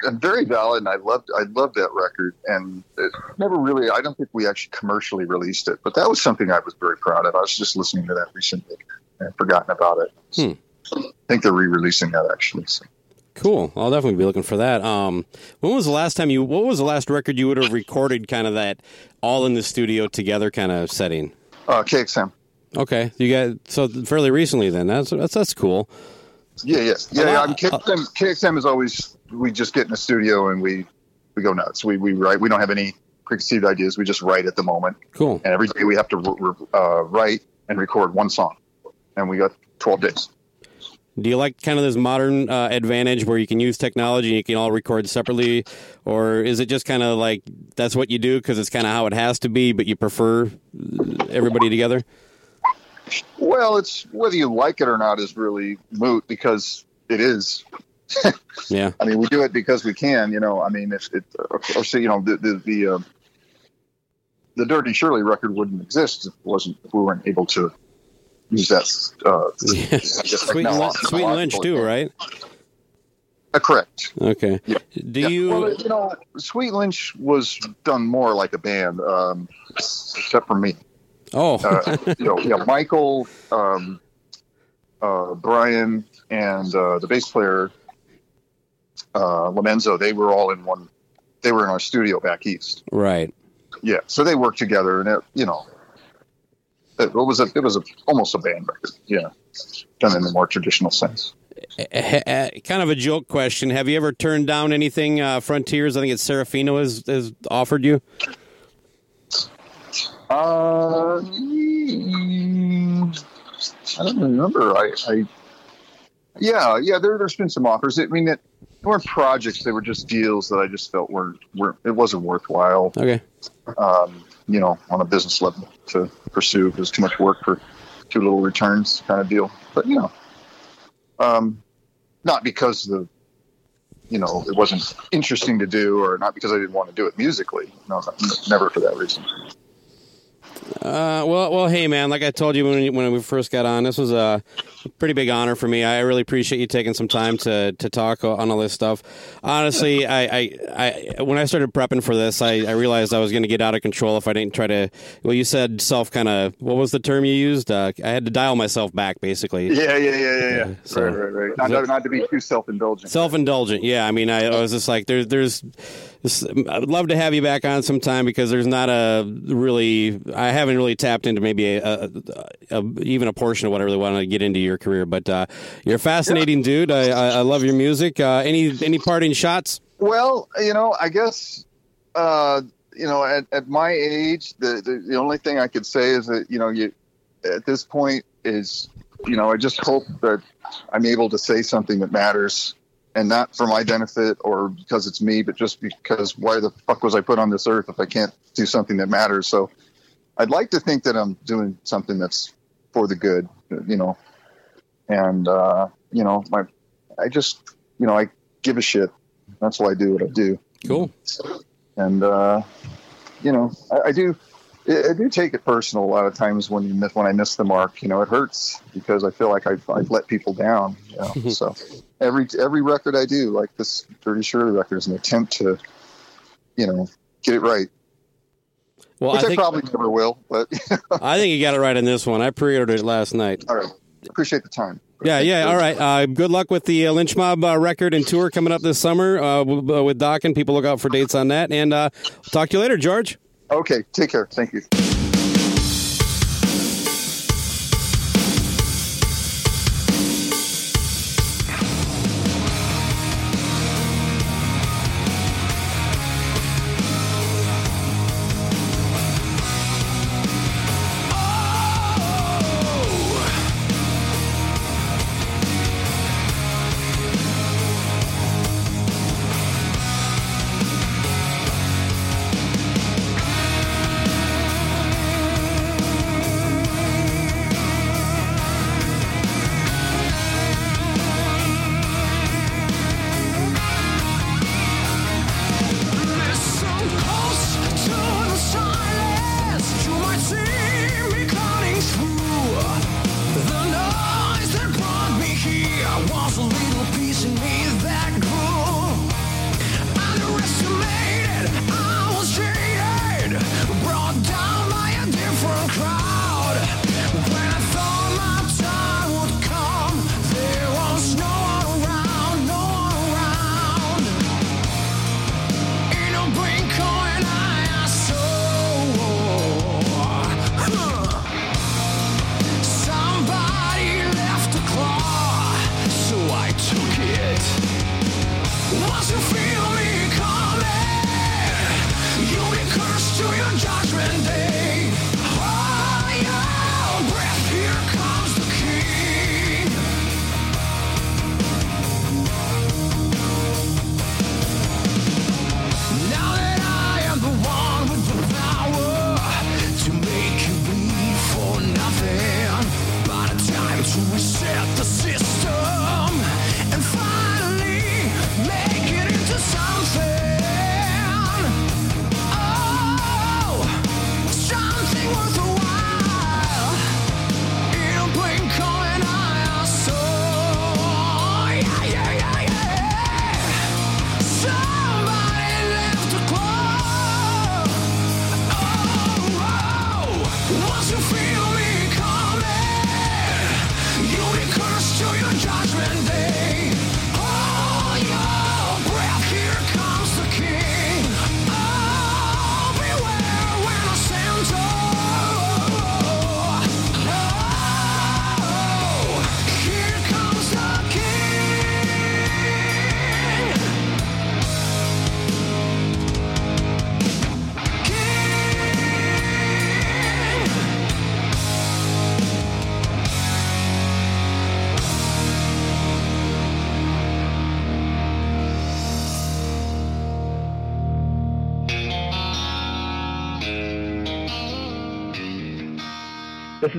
and very valid, and I loved I loved that record, and it never really. I don't think we actually commercially released it, but that was something I was very proud of. I was just listening to that recently and forgotten about it. Hmm. I think they're re-releasing that actually. So. cool. I'll definitely be looking for that. Um, when was the last time you? What was the last record you would have recorded? Kind of that all in the studio together kind of setting. Uh, KXM. Okay, you got so fairly recently then. That's that's that's cool. Yeah, yeah, yeah. Yeah. mean, KXM, KXM is always we just get in the studio and we we go nuts. We we write. We don't have any preconceived ideas. We just write at the moment, Cool. and every day we have to uh, write and record one song, and we got twelve days. Do you like kind of this modern uh, advantage where you can use technology and you can all record separately, or is it just kind of like that's what you do because it's kind of how it has to be, but you prefer uh, everybody together? Well, it's whether you like it or not is really moot because it is. Yeah. I mean, we do it because we can. You know, I mean, if it, of course, you know, the the the, uh, the Dirty Shirley record wouldn't exist if it wasn't if we weren't able to use that. Uh, Yeah. Sweet, and, Lin- Sweet Lynch too, right? Uh, correct. Okay. Yeah. Do Yeah, you? Well, you know, Sweet Lynch was done more like a band, um, except for me. oh, Uh, you know, yeah, Michael, um, uh, Brian, and uh, the bass player uh, Lomenzo. They were all in one. They were in our studio back east. right. Yeah, so they worked together, and it, you know, it, was a it was a, almost a band record. Yeah, done in the more traditional sense. Eh, eh, eh, kind of a joke question. Have you ever turned down anything uh, Frontiers? I think it's Serafino has, has offered you. Uh, I don't remember. I, I yeah, yeah. There, there's been some offers. I mean, it they weren't projects; they were just deals that I just felt weren't weren't. It wasn't worthwhile. Okay. Um, you know, on a business level to pursue. It was too much work for too little returns, kind of deal. But you know, um, not because the you know it wasn't interesting to do, or not because I didn't want to do it musically. No, never for that reason. Uh, well, well, hey, man. Like I told you when we, when we first got on, this was a pretty big honor for me. I really appreciate you taking some time to to talk on all this stuff. Honestly, I, I, I when I started prepping for this, I, I realized I was going to get out of control if I didn't try to. Well, you said self kind of. What was the term you used? Uh, I had to dial myself back, basically. Yeah, yeah, yeah, yeah, yeah. so- right, right, right. Not, not to be too self-indulgent. Self indulgent, yeah. I mean, I, I was just like, there's, there's, I would love to have you back on sometime because there's not a really, I haven't really tapped into maybe a, a, a even a portion of what I really want to get into your career. But uh, you're a fascinating dude. I, I, I love your music. Uh, any any parting shots? Well, you know, I guess, uh, you know, at, at my age, the, the the only thing I could say is that you know, you at this point is, you know, I just hope that I'm able to say something that matters, and not for my benefit or because it's me, but just because why the fuck was I put on this earth if I can't do something that matters? So, I'd like to think that I'm doing something that's for the good, you know, and uh, you know, my, I just, you know, I give a shit. That's why I do what I do Cool. and uh, you know, I, I do, I do take it personal a lot of times when you miss, when I miss the mark. You know, it hurts because I feel like I've, I've let people down. You know? so every every record I do, like this Dirty Shirley record, is an attempt to, you know, get it right. Well, Which I I, think probably never will, but I think you got it right in this one. I pre-ordered it last night. all right. Appreciate the time. Yeah, yeah. All right. Uh, good luck with the uh, Lynch Mob uh, record and tour coming up this summer uh, uh, with Doc, and people look out for dates on that. And uh, talk to you later, George. Okay, take care. Thank you.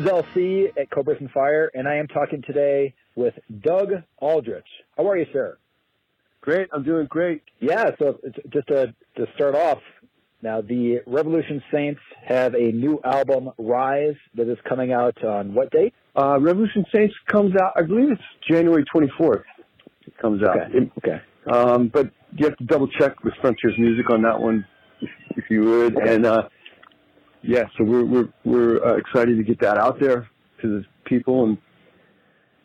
Is LC at Cobras and Fire, and I am talking today with Doug Aldrich. How are you, sir? Great. I'm doing great. Yeah, so just to, to start off, Now, the Revolution Saints have a new album, Rise, that is coming out on what date? Uh, Revolution Saints comes out, I believe it's January 24th. It comes out. Okay. It- Okay. Um, but you have to double check with Frontiers Music on that one, if, if you would. And uh, yeah, so we're we're we're uh, excited to get that out there to the people, and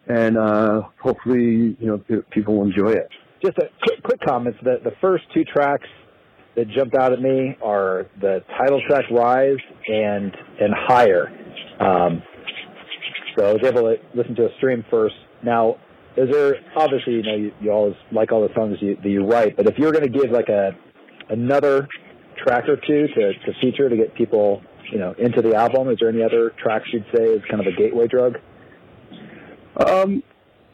and uh, hopefully you know people will enjoy it. Just a quick, quick comments. The, the first two tracks that jumped out at me are the title track, Rise, and and Higher. Um, so I was able to listen to a stream first. Now, is there obviously you know you, you always like all the songs you, that you write, but if you're going to give like a another track or two to, to feature to get people you know into the album, is there any other tracks you'd say is kind of a gateway drug? Um,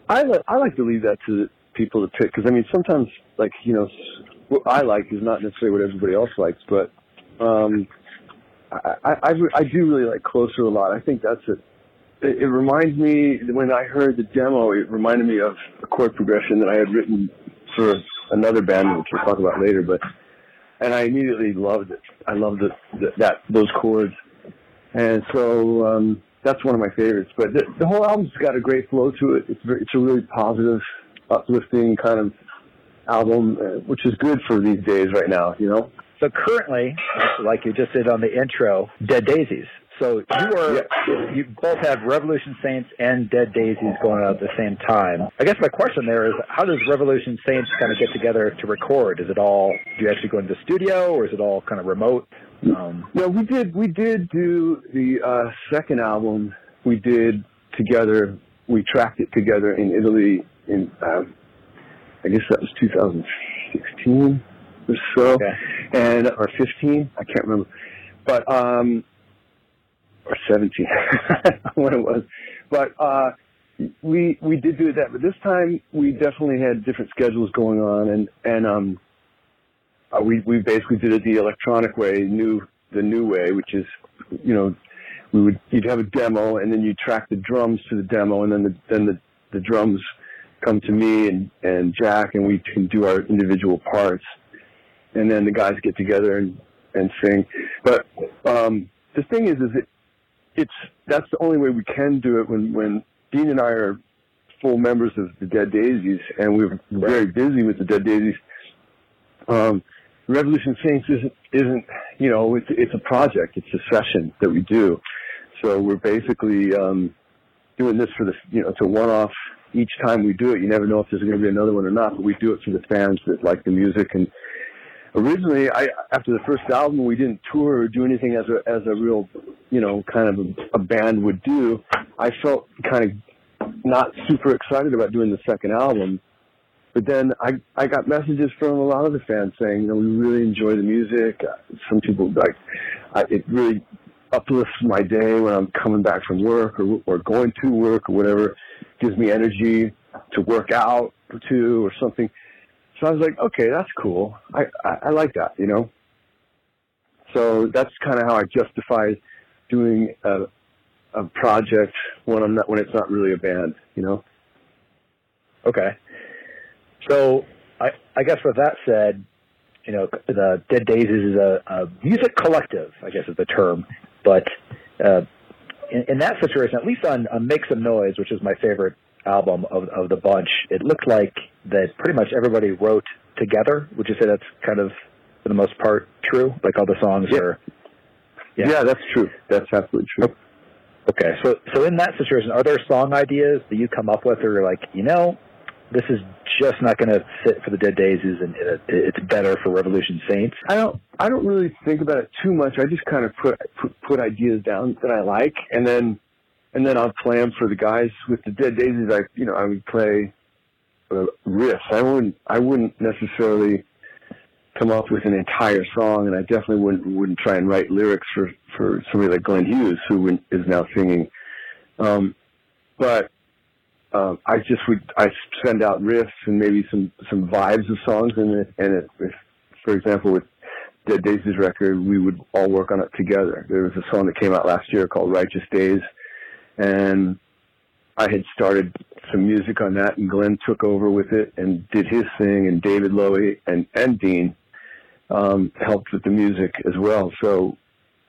I li- I like to leave that to people to pick because I mean sometimes like you know what I like is not necessarily what everybody else likes, but um, I, I I I do really like Closer a lot. I think that's it. It, it reminds me when I heard the demo, it reminded me of a chord progression that I had written for another band, which we'll talk about later. But and I immediately loved it. I loved the, the, that those chords, and so um, that's one of my favorites. But the, the whole album's got a great flow to it. It's very, it's a really positive, uplifting kind of album, uh, which is good for these days right now. You know. So currently, like you just did on the intro, Dead Daisies. So you are you both have Revolution Saints and Dead Daisies going out at the same time. I guess my question there is, how does Revolution Saints kind of get together to record? Is it all do you actually go into the studio, or is it all kind of remote? Um, No, we did. We did do the uh, second album. We did together. We tracked it together in Italy. In um, I guess that was 2016 or so, Okay. and or 15. I can't remember, but um, or 17 when it was. But uh, we we did do that. But this time we definitely had different schedules going on, and and um, uh, we we basically did it the electronic way, new the new way, which is you know we would you'd have a demo and then you track the drums to the demo and then the then the, the drums come to me and and Jack and we can do our individual parts and then the guys get together and and sing. But um, the thing is, is it it's that's the only way we can do it when when Deen and I are full members of the Dead Daisies and we're very busy with the Dead Daisies. Um, Revolution Saints isn't isn't you know it's it's a project. It's a session that we do. So we're basically um, doing this for the you know it's a one off. Each time we do it, you never know if there's going to be another one or not. But we do it for the fans that like the music. And originally, I after the first album, we didn't tour or do anything as a as a real you know kind of a, a band would do. I felt kind of not super excited about doing the second album. But then I I got messages from a lot of the fans saying, you know, we really enjoy the music. Some people like, I, it really uplifts my day when I'm coming back from work or or going to work or whatever. Gives me energy to work out or two or something. So I was like, okay, that's cool. I I, I like that, you know. So that's kind of how I justify doing a a project when I'm not when it's not really a band, you know. okay. So I I guess with that said, you know, the Dead Daisies is a, a music collective, I guess is the term. But uh, in, in that situation, at least on, on Make Some Noise, which is my favorite album of, of the bunch, it looked like that pretty much everybody wrote together. Would you say that's kind of, for the most part, true? Like all the songs Yeah. are. Yeah. that's true. That's absolutely true. Okay, so so in that situation, are there song ideas that you come up with, or you're like, you know, this is just not going to fit for the Dead Daisies, and it, it's better for Revolution Saints? I don't I don't really think about it too much. I just kind of put put, put ideas down that I like, and then and then I'll play them for the guys with the Dead Daisies. I you know I would play riffs. I wouldn't I wouldn't necessarily come up with an entire song, and I definitely wouldn't wouldn't try and write lyrics for for somebody like Glenn Hughes, who is now singing. Um, but um, I just would I send out riffs and maybe some some vibes of songs, and it, and it, if, for example with Dead Daisies record, we would all work on it together. There was a song that came out last year called Righteous Days, and I had started some music on that, and Glenn took over with it and did his thing, and David Lowy and and Deen um, helped with the music as well. So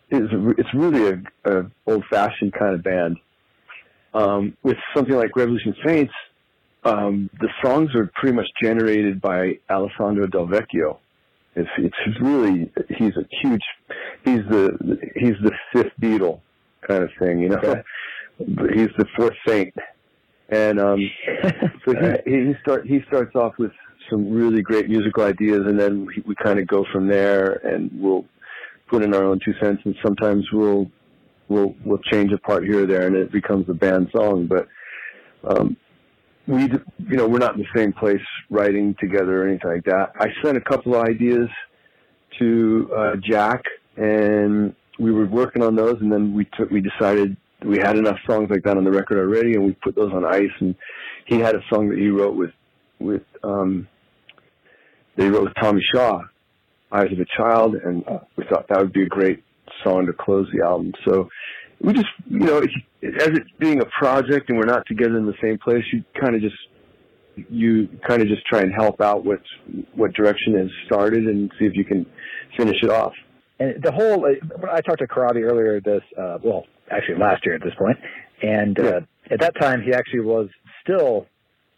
it's it's really a, a old fashioned kind of band. Um, with something like Revolution Saints, um, the songs are pretty much generated by Alessandro Del Vecchio. It's it's really he's a huge he's the he's the fifth Beatle kind of thing, you know. Okay. He's the fourth saint, and um, so he, he start he starts off with some really great musical ideas, and then we, we kind of go from there, and we'll put in our own two cents, and sometimes we'll we'll we'll change a part here or there, and it becomes a band song. But um, we, you know, we're not in the same place writing together or anything like that. I sent a couple of ideas to uh, Jack, and we were working on those, and then we took we decided we had enough songs like that on the record already, and we put those on ice. And he had a song that he wrote with with um, he wrote with Tommy Shaw, "Eyes of a Child," and we thought that would be a great song to close the album. So we just, you know, as it's being a project and we're not together in the same place, you kind of just you kind of just try and help out what what direction has started and see if you can finish it off. And the whole, uh, I talked to Corabi earlier this, uh, well, actually last year at this point, and uh, at that time he actually was still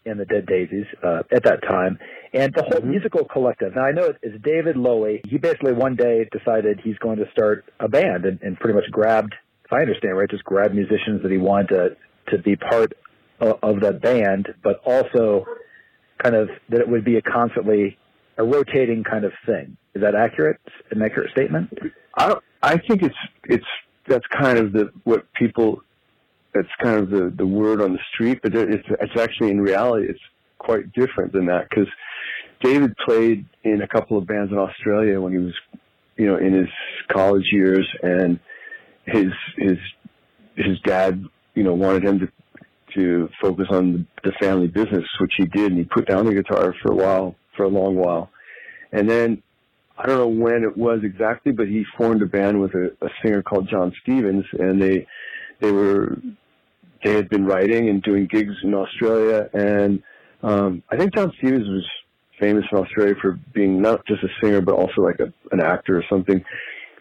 in the Dead Daisies uh, at that time, and the whole musical collective. Now I know it's David Lowy. He basically one day decided he's going to start a band, and, and pretty much grabbed, if I understand right, just grabbed musicians that he wanted to to be part of, of that band, but also kind of that it would be a constantly a rotating kind of thing. Is that accurate? An accurate statement? I I think it's it's that's kind of the what people that's kind of the the word on the street, but it's it's actually in reality it's quite different than that because David played in a couple of bands in Australia when he was you know in his college years and his his his dad you know wanted him to to focus on the family business which he did and he put down the guitar for a while for a long while. And then I don't know when it was exactly, but he formed a band with a, a singer called Jon Stevens, and they they were they had been writing and doing gigs in Australia, and um, I think Jon Stevens was famous in Australia for being not just a singer but also like a, an actor or something.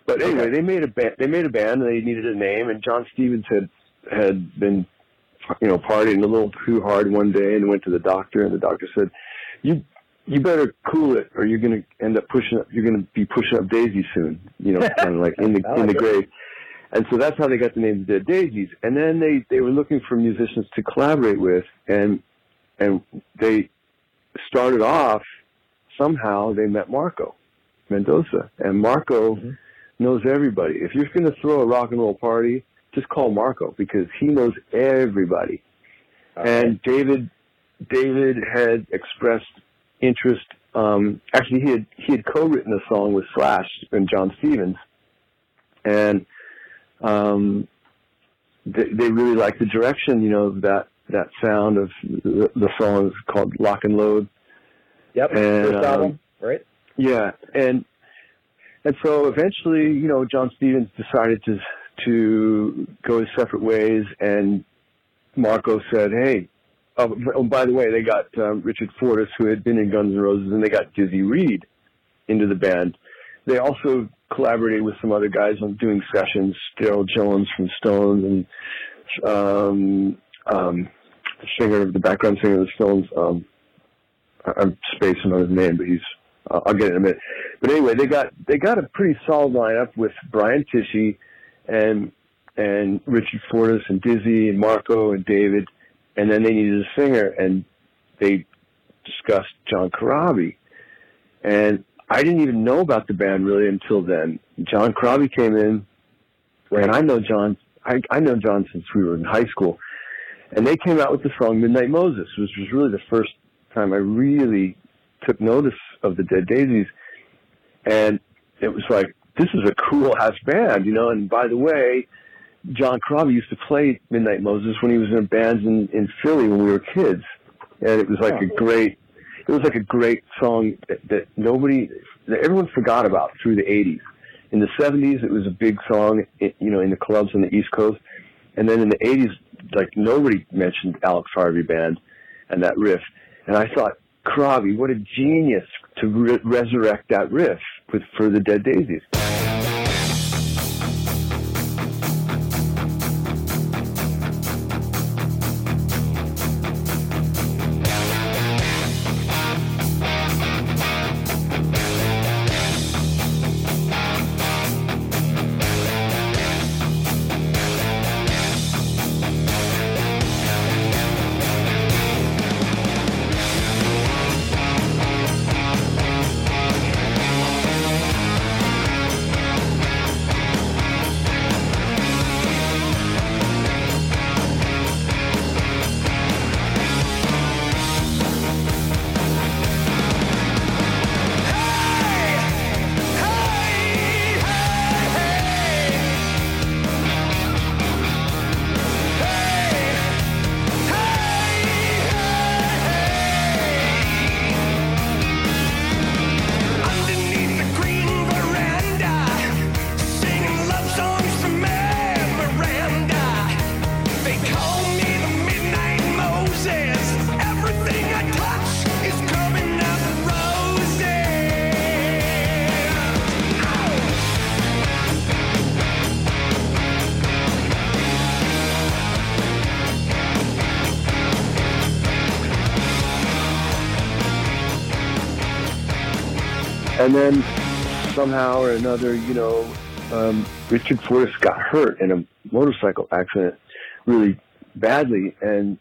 But anyway, they made a band. They made a band, and they needed a name, and Jon Stevens had had been you know partying a little too hard one day and went to the doctor, and the doctor said, "You you better cool it, or you're going to end up pushing up. You're going to be pushing up Daisy soon. You know, kind of like in the I in the it. grave. And so that's how they got the name Dead Daisies. And then they they were looking for musicians to collaborate with, and and they started off somehow. They met Marco Mendoza, and Marco mm-hmm. knows everybody. If you're going to throw a rock and roll party, just call Marco because he knows everybody. And David David had expressed interest. Um, actually, he had he had co-written a song with Slash and Jon Stevens, and um, they, they really liked the direction. You know that that sound of the, the song is called Lock and Load. Yep. And, First um, album, right? Yeah, and and so eventually, you know, Jon Stevens decided to to go his separate ways, and Marco said, "Hey." Oh, oh, by the way, they got um, Richard Fortus, who had been in Guns N' Roses, and they got Dizzy Reed into the band. They also collaborated with some other guys on doing sessions. Darryl Jones from Stones and um, um, the singer, of the background singer of the Stones. Um, I'm spacing on his name, but he's. Uh, I'll get it in a minute. But anyway, they got they got a pretty solid lineup with Brian Tichy and and Richard Fortus and Dizzy and Marco and David, and then they needed a singer, and they discussed John Corabi. And I didn't even know about the band really until then. John Corabi came in, and I know John. I, I know John since we were in high school, and they came out with the song "Midnight Moses," which was really the first time I really took notice of the Dead Daisies, and it was like this is a cool ass band, you know. And by the way, John Corabi used to play Midnight Moses when he was in bands in, in Philly when we were kids, and it was like a oh. great, it was like a great song that, that nobody, that everyone forgot about through the '80s. In the '70s, it was a big song, you know, in the clubs on the East Coast, and then in the '80s, like nobody mentioned Alex Harvey Band and that riff, and I thought, Corabi, what a genius to re- resurrect that riff with for the Dead Daisies. Then somehow or another, you know, um, Richard Fortus got hurt in a motorcycle accident really badly, and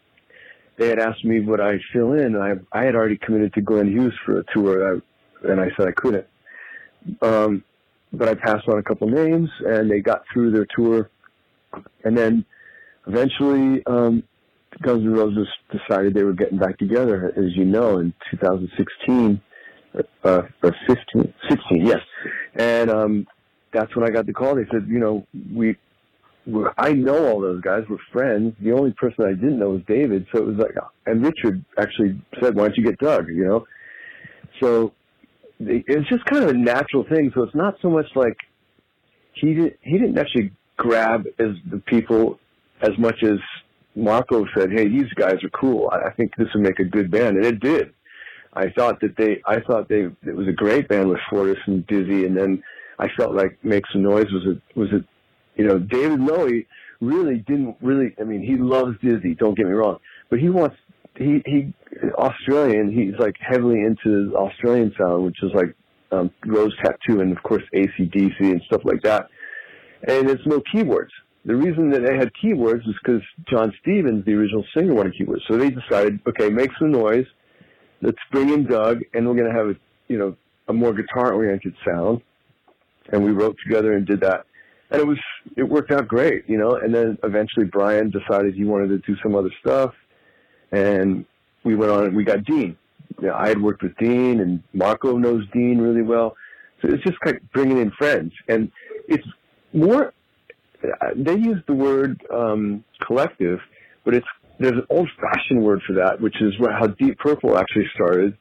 they had asked me would I fill in. I I had already committed to Glenn Hughes for a tour, and I said I couldn't. Um, but I passed on a couple names, and they got through their tour, and then eventually um, Guns N' Roses decided they were getting back together, as you know, in 2016 uh, or 15, 16, yes. And um, that's when I got the call. They said, you know, we, we're, I know all those guys. We're friends. The only person I didn't know was David. So it was like, and Richard actually said, why don't you get Doug? You know, so it's just kind of a natural thing. So it's not so much like he didn't he didn't actually grab as the people as much as Marco said, hey, these guys are cool. I think this would make a good band, and it did. I thought that they, I thought they, it was a great band with Fortus and Dizzy, and then I felt like Make Some Noise was a, was a, you know, David Lowy really didn't really, I mean, he loves Dizzy, don't get me wrong, but he wants, he, he, Australian, he's like heavily into Australian sound, which is like, um, Rose Tattoo and of course ACDC and stuff like that. And it's no keyboards. The reason that they had keyboards is because Jon Stevens, the original singer, wanted keyboards. So they decided, okay, make some noise let's bring in Doug, and we're going to have a you know a more guitar oriented sound. And we wrote together and did that, and it was it worked out great, you know. And then eventually Brian decided he wanted to do some other stuff, and we went on. and We got Deen. You know, I had worked with Deen, and Marco knows Deen really well. So it's just like bringing in friends, and it's more. They use the word um, collective, but it's there's an old-fashioned word for that, which is how Deep Purple actually started,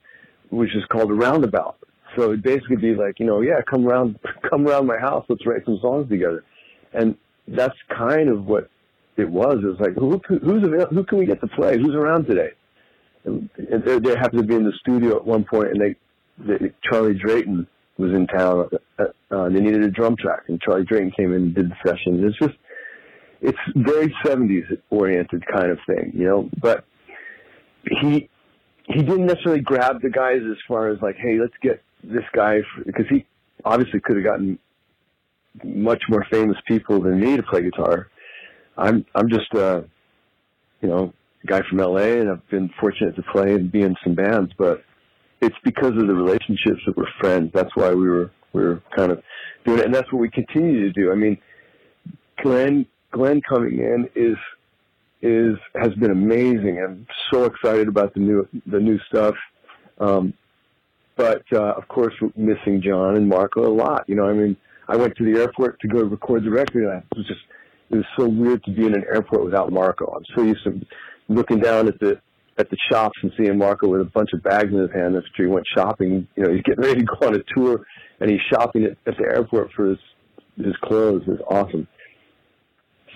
which is called a roundabout. So it'd basically be like, you know, yeah, come around, come around my house, let's write some songs together, and that's kind of what it was. It was like, who who's avail- who can we get to play? Who's around today? And they, they happened to be in the studio at one point, and they, they Charlie Drayton was in town. Uh, uh, they needed a drum track, and Charlie Drayton came in and did the session. It's just it's very 70s oriented kind of thing, you know. But he he didn't necessarily grab the guys as far as like, hey, let's get this guy because he obviously could have gotten much more famous people than me to play guitar. I'm I'm just uh, you know a guy from LA, and I've been fortunate to play and be in some bands, but it's because of the relationships that we're friends. That's why we were we were kind of doing it, and that's what we continue to do. I mean, Glenn Glenn coming in is is has been amazing. I'm so excited about the new the new stuff. Um, but uh, of course, missing John and Marco a lot. You know, I mean, I went to the airport to go record the record, and I was just it was so weird to be in an airport without Marco. I'm so used to looking down at the at the shops and seeing Marco with a bunch of bags in his hand after he went shopping. You know, he's getting ready to go on a tour, and he's shopping at, at the airport for his his clothes. It's awesome.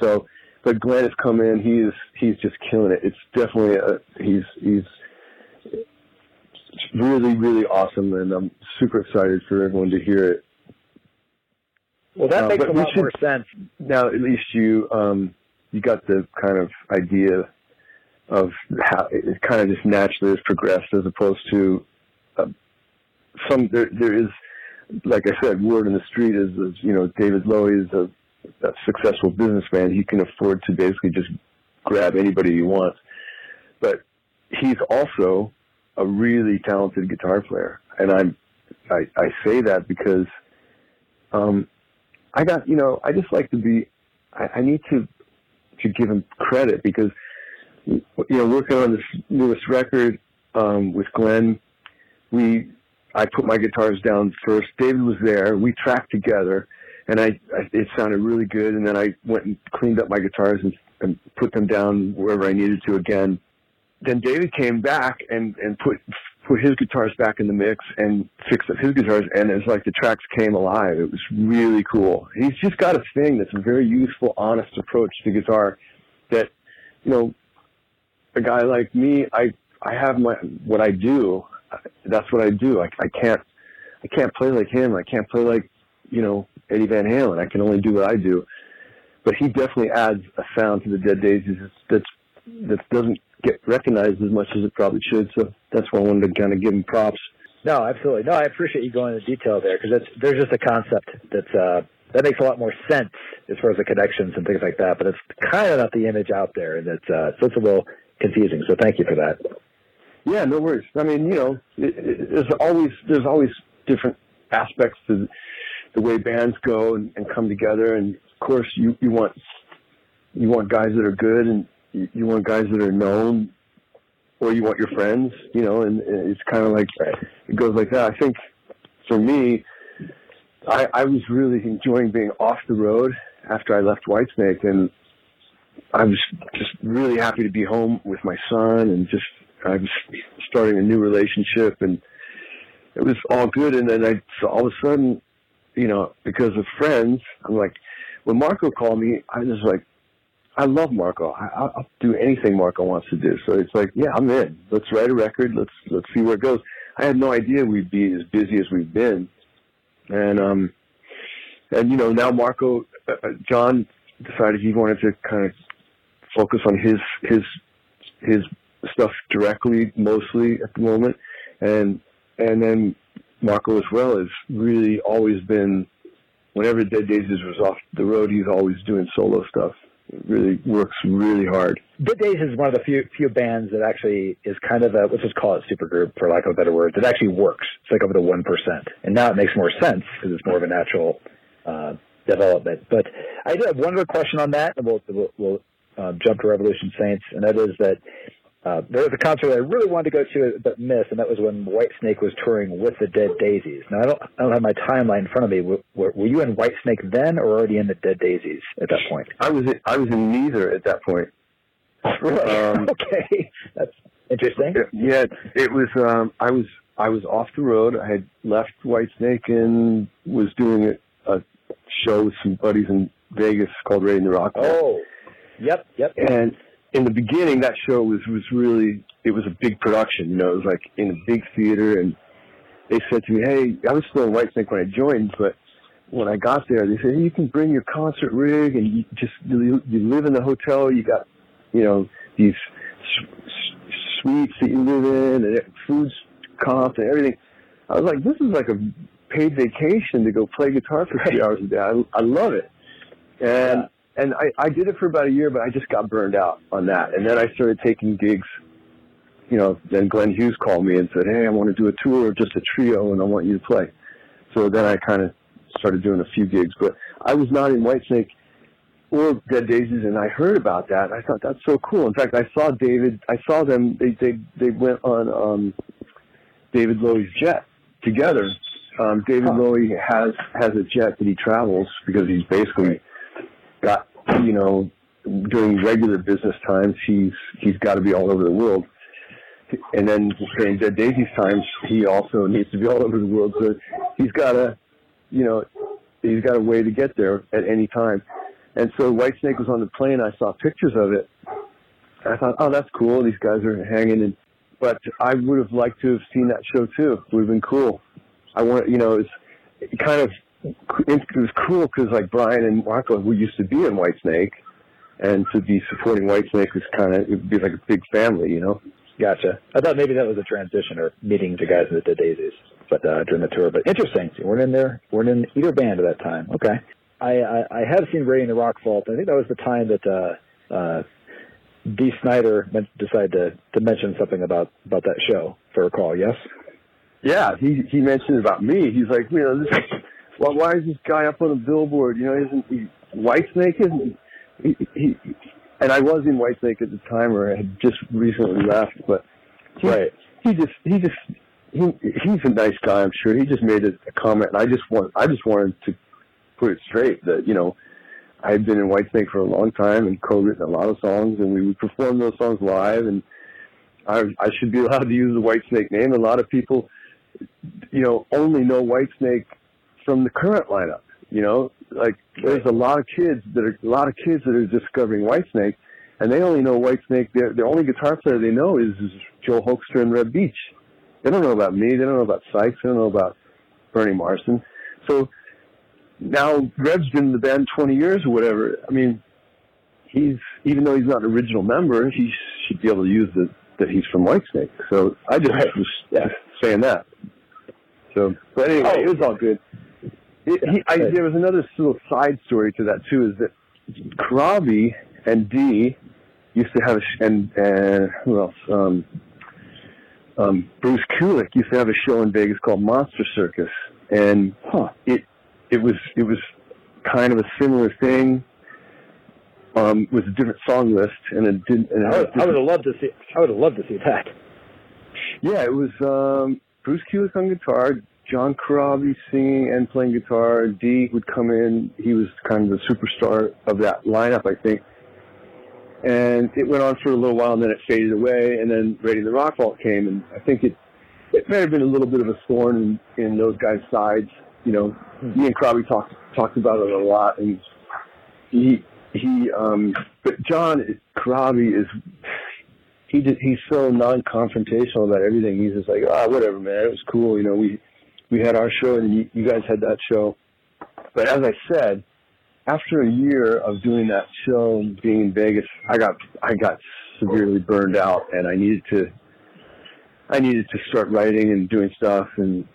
So, but Glenn has come in. He's he's just killing it. It's definitely a, he's he's really really awesome, and I'm super excited for everyone to hear it. Well, that Uh, makes a lot should- more sense. now at least you um you got the kind of idea of how it kind of just naturally has progressed as opposed to uh, some there there is like I said word in the street is, is you know David Lowy is a, a successful businessman he can afford to basically just grab anybody he wants but he's also a really talented guitar player and I'm I, I say that because um I got, you know, I just like to be, I, I need to, to give him credit because, you know, working on this newest record, um, with Glenn, we, I put my guitars down first. David was there. We tracked together and I, I it sounded really good. And then I went and cleaned up my guitars and, and put them down wherever I needed to again. Then David came back and, and put, put his guitars back in the mix and fixed up his guitars and it's like the tracks came alive. It was really cool. He's just got a thing that's a very useful, honest approach to guitar that, you know, a guy like me, I, I have my, what I do. That's what I do. I, I can't, I can't play like him. I can't play like, you know, Eddie Van Halen. I can only do what I do. But he definitely adds a sound to the Dead Daisies that's, that doesn't get recognized as much as it probably should. So that's why I wanted to kind of give him props. No, absolutely. No, I appreciate you going into detail there because there's just a concept that's uh, that makes a lot more sense as far as the connections and things like that. But it's kind of not the image out there, and it's uh, so it's a little confusing. So thank you for that. Yeah, no worries. I mean, you know, it, it, there's always there's always different aspects to the way bands go and, and come together, and of course, you you want you want guys that are good, and you, want guys that are known, or you want your friends, you know, and, and it's kind of like it goes like that. I think for me, I, I was really enjoying being off the road after I left Whitesnake, and I was just really happy to be home with my son, and just I was starting a new relationship, and it was all good. And then I, so all of a sudden, you know, because of friends, I'm like, when Marco called me, I was like, I love Marco. I, I'll I'll do anything Marco wants to do. So it's like, yeah, I'm in. Let's write a record. Let's let's see where it goes. I had no idea we'd be as busy as we've been, and um, and you know now Marco, uh, uh, John decided he wanted to kind of focus on his his his stuff directly, mostly at the moment, and and then Marco as well has really always been. Whenever Dead Daisies was off the road, he's always doing solo stuff. It really works really hard. Dead Daisies is one of the few few bands that actually is kind of a let's just call it supergroup for lack of a better word. That actually works. It's like over the one percent, and now it makes more sense because it's more of a natural uh, development. But I do have one other question on that, and we'll we'll, we'll uh, jump to Revolution Saints, and that is that uh, there was a concert I really wanted to go to but missed, and that was when Whitesnake was touring with the Dead Daisies. Now I don't I don't have my timeline in front of me. Were, were, were you in Whitesnake then, or already in the Dead Daisies at that point? I was in, I was in neither at that point. Really? Um, okay, that's interesting. Yeah, it was. Um, I was I was off the road. I had left Whitesnake and was doing a, a show with some buddies in Vegas called Raiding the Rock. Oh, yep, yep. And in the beginning, that show was was really it was a big production. You know, it was like in a big theater, and they said to me, "Hey, I was still in Whitesnake when I joined, but." When I got there, they said hey, you can bring your concert rig, and you just you, you live in the hotel. You got, you know, these suites that you live in, and food's comped and everything. I was like, this is like a paid vacation to go play guitar for three hours a day. I, I love it, and and I, I did it for about a year, but I just got burned out on that. And then I started taking gigs. You know, then Glenn Hughes called me and said, "Hey, I want to do a tour of just a trio, and I want you to play." So then I kind of started doing a few gigs, but I was not in Whitesnake or Dead Daisies, and I heard about that. I thought that's so cool. In fact, I saw David. I saw them. They they they went on um, David Lowy's jet together. Um, David Lowy has has a jet that he travels because he's basically got you know during regular business times he's he's got to be all over the world, and then during Dead Daisies times he also needs to be all over the world. So he's got a you know he's got a way to get there at any time. And so Whitesnake was on the plane. I saw pictures of it. I thought, oh, that's cool. These guys are hanging. And but I would have liked to have seen that show too. It would have been cool. I want, you know, it's kind of it was cool because like Brian and Marco, we used to be in Whitesnake, and to be supporting Whitesnake was kind of it'd be like a big family, you know. Gotcha. I thought maybe that was a transition or meeting the guys in the Daisies, but uh, during the tour. But interesting. So you weren't in there. weren't in either band at that time. Okay. I I, I have seen Raiding the Rock Vault. I think that was the time that uh, uh, Dee Snider meant, decided to to mention something about about that show for a call. Yes. Yeah, he he mentioned about me. He's like, you know, this, well, why is this guy up on a billboard? You know, isn't he Whitesnake? Isn't he, he? And I was in Whitesnake at the time, or I had just recently left. But he, Right. he just he just he he's a nice guy. I'm sure. He just made a, a comment, and I just want I just wanted to put it straight that you know I had been in Whitesnake for a long time and co-written a lot of songs, and we would perform those songs live, and I I should be allowed to use the Whitesnake name. A lot of people, you know, only know Whitesnake from the current lineup. You know, like there's a lot of kids that are a lot of kids that are discovering Whitesnake, and they only know Whitesnake. Their the only guitar player they know is, is Joel Hoekstra and Reb Beach. They don't know about me. They don't know about Sykes. They don't know about Bernie Marsden. So now Reb's been in the band 20 years or whatever. I mean, he's even though he's not an original member, he should be able to use the that he's from Whitesnake. So I just was yeah, saying that. So, but anyway, Oh. it was all good. It, he, I, there was another little side story to that too. Is that Corabi and Dee used to have a sh- and and who else? Um, um, Bruce Kulick used to have a show in Vegas called Monster Circus, and Huh. it it was it was kind of a similar thing. Um, with a different song list, and it didn't. And I would, I would have loved to see. I would have loved to see that. yeah, it was um, Bruce Kulick on guitar, John Corabi singing and playing guitar. Dee would come in. He was kind of the superstar of that lineup, I think. And it went on for a little while, and then it faded away. And then Raiding the Rock Vault came, and I think it it may have been a little bit of a thorn in, in those guys' sides. You know, me and Corabi talked talked about it a lot, and he he um, but John Corabi is he did, he's so non-confrontational about everything. He's just like, ah, whatever, man. It was cool. You know, we we had our show, and you, guys had that show. But as I said, after a year of doing that show, being in Vegas, I got I got severely burned out, and I needed to I needed to start writing and doing stuff, and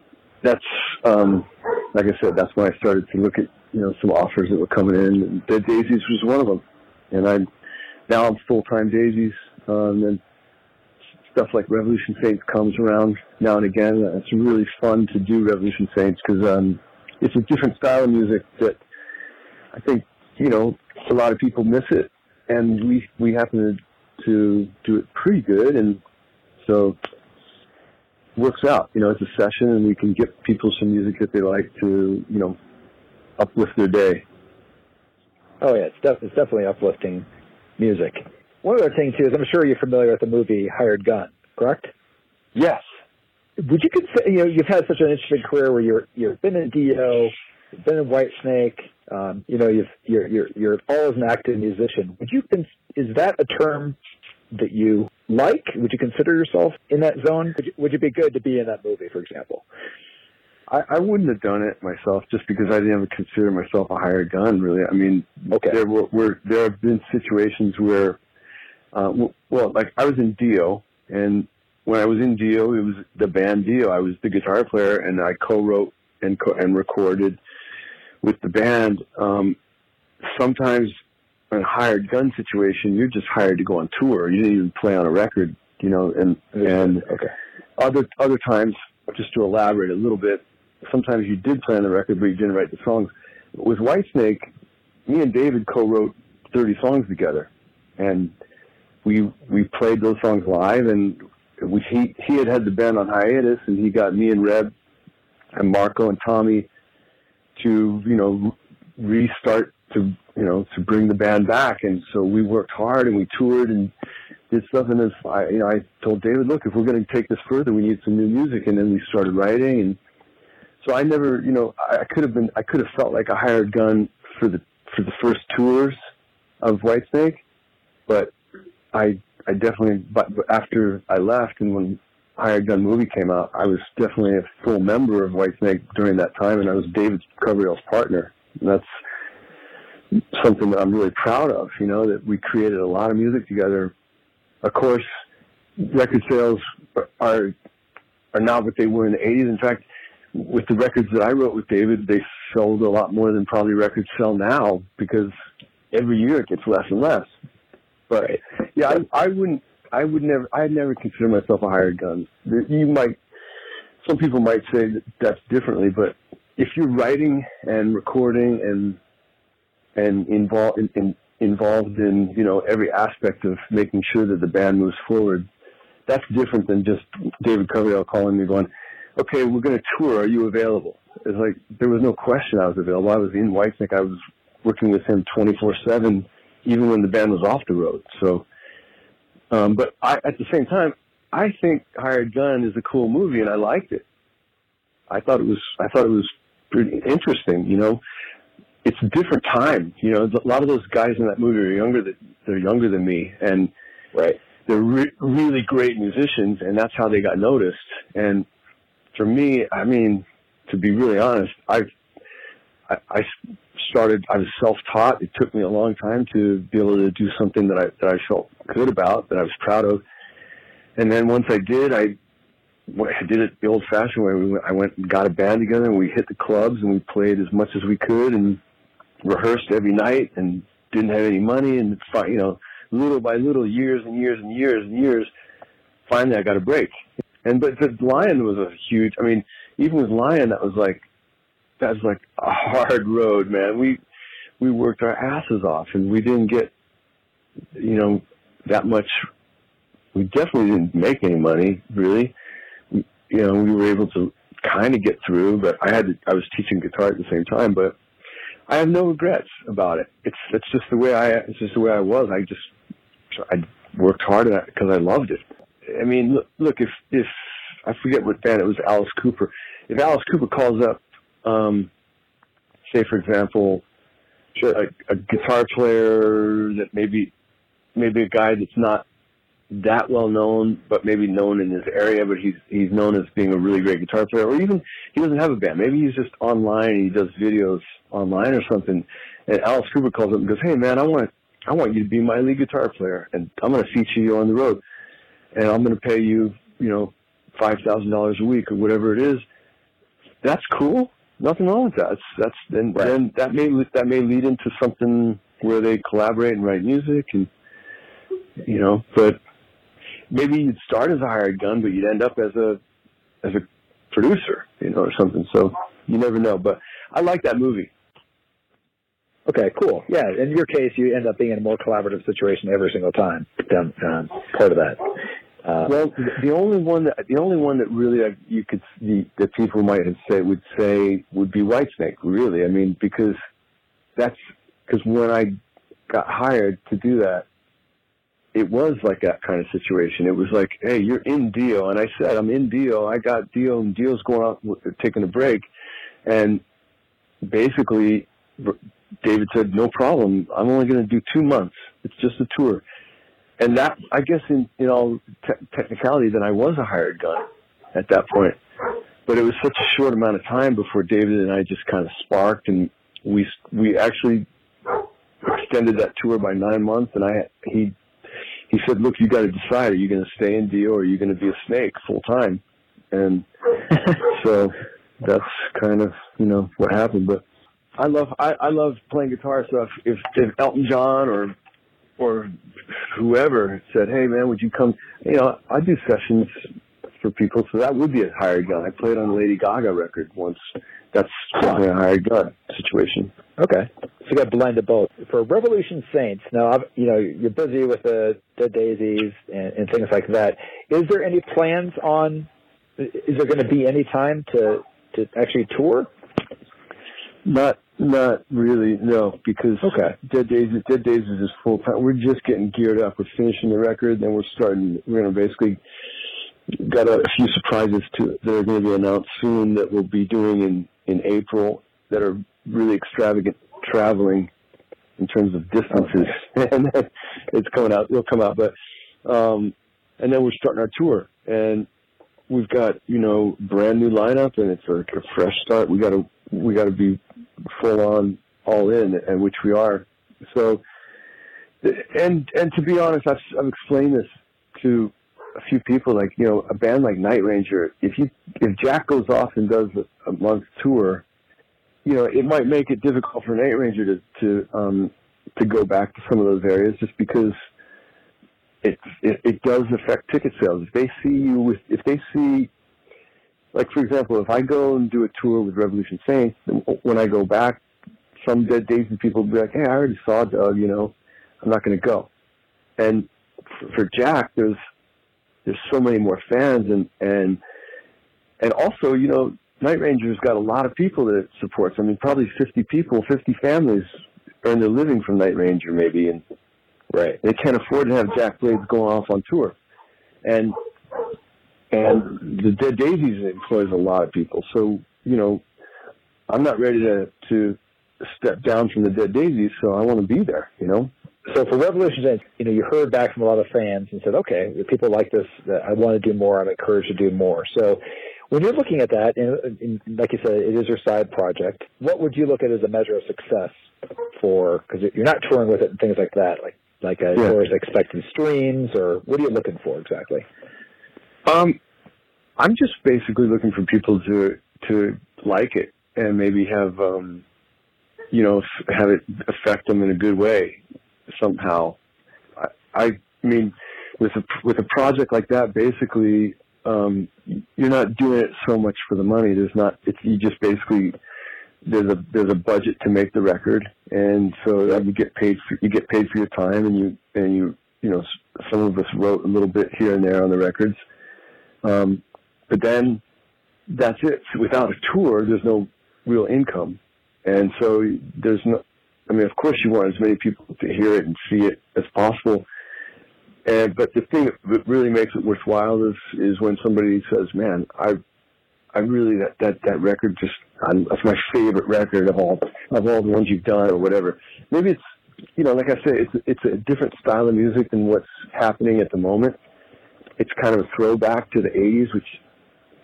that's um, like I said, that's when I started to look at you know some offers that were coming in. Dead Daisies was one of them, and I now I'm full time Daisies. Um, and stuff like Revolution Saints comes around now and again. Uh, It's really fun to do Revolution Saints because um, it's a different style of music that I think you know a lot of people miss it, and we we happen to to do it pretty good, and so works out. You know, it's a session, and we can get people some music that they like to you know uplift their day. Oh yeah, it's, def- it's definitely uplifting music. One other thing too is I'm sure you're familiar with the movie Hired Gun, correct? Yes. Would you consider you know you've had such an interesting career where you're you've been in Do, you've been in Whitesnake, um, you know you've you're you're you're all as an active musician. Would you cons- is that a term that you like? Would you consider yourself in that zone? Would you, would you be good to be in that movie, for example? I, I wouldn't have done it myself just because I didn't ever consider myself a hired gun. Really, I mean, Okay. there were, were there have been situations where, uh, well, like I was in Dio, and when I was in Dio, it was the band Dio. I was the guitar player, and I co-wrote and co- and recorded with the band. Um, sometimes in a hired gun situation, you're just hired to go on tour. You didn't even play on a record, you know, and and okay. other other times, just to elaborate a little bit, sometimes you did play on the record, but you didn't write the songs. With Whitesnake, me and David co-wrote 30 songs together, and we we played those songs live. And we, he he had had the band on hiatus, and he got me and Reb and Marco and Tommy to you know restart to you know to bring the band back. And so we worked hard and we toured and did stuff. And then I you know I told David, look, if we're going to take this further, we need some new music. And then we started writing and so I never, you know, I I could have been, I could have felt like a hired gun for the for the first tours of Whitesnake, but I, I definitely, but after I left and when Hired Gun movie came out, I was definitely a full member of Whitesnake during that time, and I was David Coverdale's partner. And that's something that I'm really proud of. You know that we created a lot of music together. Of course, record sales are are not what they were in the 80s. In fact, with the records that I wrote with David, they sold a lot more than probably records sell now because every year it gets less and less. But yeah, I, I wouldn't, I would never, I'd never consider myself a hired gun. You might, some people might say that that's differently, but if you're writing and recording and and involved in, in, involved in you know every aspect of making sure that the band moves forward, that's different than just David Coverdale calling me going, okay, we're going to tour. Are you available? It's like there was no question I was available. I was in Whitesnake. I was working with him 24/7, even when the band was off the road. So, um, but I, at the same time, I think Hired Gun is a cool movie, and I liked it. I thought it was. I thought it was pretty interesting. You know, it's a different time. You know, a lot of those guys in that movie are younger. That they're younger than me, and right. They're re- really great musicians, and that's how they got noticed. And for me, I mean, to be really honest, I've, I, I started, I was self-taught. It took me a long time to be able to do something that I, that I felt good about, that I was proud of. And then once I did, I, I did it the old fashioned way. I went and got a band together and we hit the clubs and we played as much as we could and rehearsed every night and didn't have any money and you know, little by little, years and years and years and years, finally I got a break. And but the Lion was a huge. I mean, even with Lion, that was like that was like a hard road, man. We we worked our asses off, and we didn't get you know that much. We definitely didn't make any money, really. We, you know, we were able to kind of get through, but I had to, I was teaching guitar at the same time, but I have no regrets about it. It's it's just the way I it's just the way I was. I just I worked hard at it because I loved it. I mean, look, look, if if I forget what band it was, Alice Cooper. If Alice Cooper calls up, um, say for example, a, a guitar player that maybe maybe a guy that's not that well known, but maybe known in his area, but he's he's known as being a really great guitar player, or even he doesn't have a band. Maybe he's just online and he does videos online or something. And Alice Cooper calls up and goes, "Hey man, I want I want you to be my lead guitar player, and I'm going to feature you on the road, and I'm going to pay you, you know, five thousand dollars a week or whatever it is." That's cool. Nothing wrong with that. That's, that's then Right. then that may that may lead into something where they collaborate and write music and you know, but maybe you'd start as a hired gun, but you'd end up as a as a producer, you know, or something. So you never know. But I like that movie. Okay, cool. Yeah, in your case, you end up being in a more collaborative situation every single time. Um, part of that. Uh, Well, the only one that the only one that really uh, you could the, that people might have say would say would be Whitesnake. Really, I mean, because that's because when I got hired to do that, it was like that kind of situation. It was like, hey, you're in Dio, and I said I'm in Dio. I got Dio, and Dio's going out taking a break, and basically, David said, no problem. I'm only going to do two months. It's just a tour and that I guess in in all te- technicality, then I was a hired gun at that point. But it was such a short amount of time before David and I just kind of sparked, and we we actually extended that tour by nine months. And I he he said, "Look, you got to decide: are you going to stay in Dio or are you going to be a snake full time?" And so that's kind of you know what happened. But I love I, I love playing guitar. So if, if if Elton John or or whoever said, "Hey, man, would you come?" You know, I do sessions for people, so that would be a hired gun. I played on a Lady Gaga record once. That's definitely a hired gun situation. Okay, so you got to blend of both for Revolution Saints. Now, I've- you know, you're busy with the Dead Daisies and, and things like that. Is there any plans on? Is there going to be any time to to actually tour? Not, not really, no, because Okay. Dead Daisies, Dead Daisies is just full time. We're just getting geared up. We're finishing the record, then we're starting. We're going to basically got a, a few surprises to that are going to be announced soon that we'll be doing in in April that are really extravagant traveling in terms of distances, and it's coming out. It'll come out, but um, and then we're starting our tour, and we've got you know brand new lineup and it's like a fresh start. We got to we got to be full on all in, and which we are. So, and and to be honest, I've I've explained this to a few people. Like you know, a band like Night Ranger, if you if Jack goes off and does a, month tour, you know, it might make it difficult for Night Ranger to to um to go back to some of those areas just because it, it it does affect ticket sales. If they see you with, if they see, like for example, if I go and do a tour with Revolution Saints, when I go back, some Dead Daisy people will be like, "Hey, I already saw Doug. You know, I'm not going to go." And for Jack, there's there's so many more fans, and and and also, you know, Night Ranger's got a lot of people that it supports. I mean, probably 50 people, 50 families earn their living from Night Ranger, maybe, and Right. they can't afford to have Jack Blades going off on tour. And and oh. the Dead Daisies employs a lot of people. So, you know, I'm not ready to to step down from the Dead Daisies, so I want to be there, you know? So for Revolution you know, you heard back from a lot of fans and said, okay, people like this, that I want to do more. I'm encouraged to do more. So when you're looking at that, and, and like you said, it is your side project. What would you look at as a measure of success for? Because you're not touring with it and things like that, like like as Yeah. far as expected streams, or what are you looking for exactly? Um, I'm just basically looking for people to to like it and maybe have um, you know have it affect them in a good way somehow. I, I mean, with a with a project like that, basically, um, you're not doing it so much for the money. There's not. It's you just basically there's a there's a budget to make the record, and so you get paid for you get paid for your time, and you and you you know some of us wrote a little bit here and there on the records, um, but then that's it. Without a tour, there's no real income, and so there's no. I mean, of course, you want as many people to hear it and see it as possible. And but the thing that really makes it worthwhile is is when somebody says, "Man, I I really that that that record just I'm, that's my favorite record of all of all the ones you've done or whatever. Maybe it's you know like I say it's it's a different style of music than what's happening at the moment. It's kind of a throwback to the '80s, which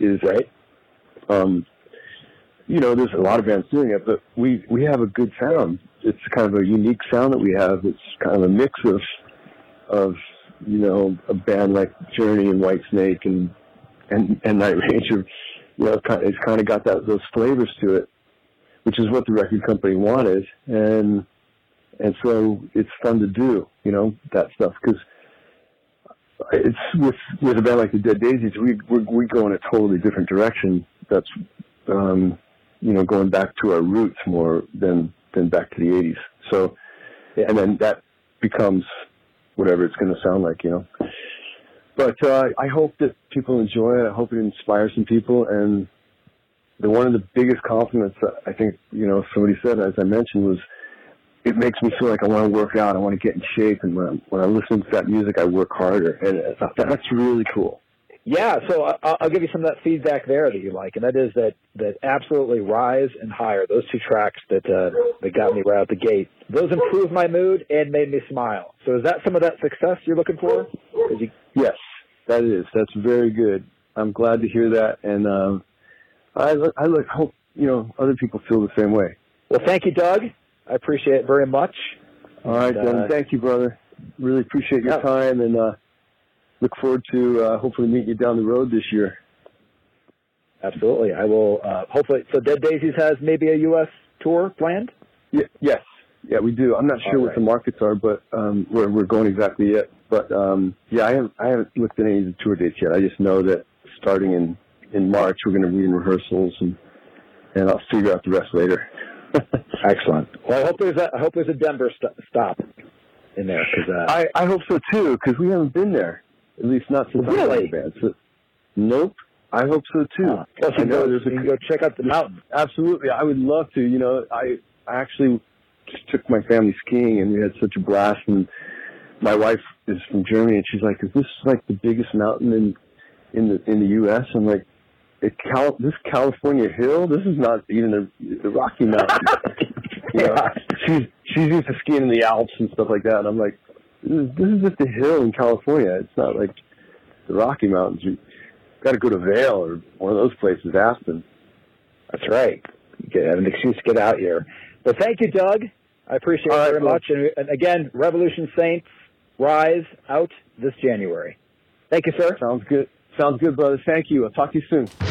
is right. Um, you know, there's a lot of bands doing it, but we we have a good sound. It's kind of a unique sound that we have. It's kind of a mix of of you know a band like Journey and Whitesnake and and and Night Ranger you know, it's kind of got that those flavors to it, which is what the record company wanted, and and so it's fun to do, you know, that stuff because it's with with a band like the Dead Daisies, we we we go in a totally different direction. That's um, you know going back to our roots more than than back to the '80s. So, and then that becomes whatever it's going to sound like, you know but uh, I hope that people enjoy it. I hope it inspires some people. And the one of the biggest compliments that I think you know somebody said, as I mentioned, was it makes me feel like I want to work out. I want to get in shape, and when I, when I listen to that music, I work harder, and that's really cool. Yeah, so I- I'll give you some of that feedback there that you like, and that is that that absolutely rise and higher. Those two tracks that uh, that got me right out the gate. Those improved my mood and made me smile. So is that some of that success you're looking for? you, Yes, that is. That's very good. I'm glad to hear that, and um, I look, I look, hope you know other people feel the same way. well, thank you, Doug. I appreciate it very much. All right, And, then. uh, Thank you, brother. Really appreciate your Yeah. time, and uh, look forward to uh, hopefully meeting you down the road this year. Absolutely, I will. Uh, hopefully, so Dead Daisies has maybe a U.S. tour planned. Y- yes, yeah, we do. I'm not sure All what the markets are, but um, where we're going exactly yet. But um, yeah, I haven't I haven't looked at any of the tour dates yet. I just know that starting in in March, we're going to be in rehearsals, and and I'll figure out the rest later. Excellent. Well, I hope there's a I hope there's a Denver st- stop in there because uh, I I hope so too, because we haven't been there. At least not since I Really? the. So, nope. I hope so too. uh, I you know go, there's a you go check out the mountain. Absolutely, I would love to. You know, I I actually just took my family skiing, and we had such a blast. And my wife is from Germany, and she's like, "Is this like the biggest mountain in in the in the U.S.?" I'm like, Cal- this California hill, this is not even the, the Rocky Mountains. you know, she's she's used to skiing in the Alps and stuff like that, and I'm like, this is, this is just a hill in California. It's not like the Rocky Mountains. You got to go to Vail or one of those places, Aspen. That's right. You get have an excuse to get out here. But thank you, Doug. I appreciate All it very right, much. And, and again, Revolution Saints rise out this January. Thank you, sir. Sounds good. Sounds good, brother. Thank you. I'll talk to you soon.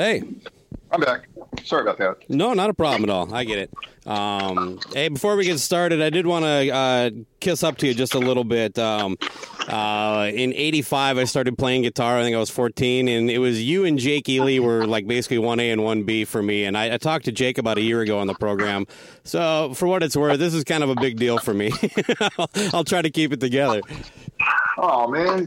Hey. I'm back. Sorry about that. No, not a problem at all. I get it. Um, hey, before we get started, I did want to uh, kiss up to you just a little bit. Um, uh, in '85, I started playing guitar. I think I was 14, and it was you and Jake Ely were like basically 1A and 1B for me. And I, I, talked to Jake about a year ago on the program. So, for what it's worth, this is kind of a big deal for me. I'll, I'll try to keep it together. Oh man,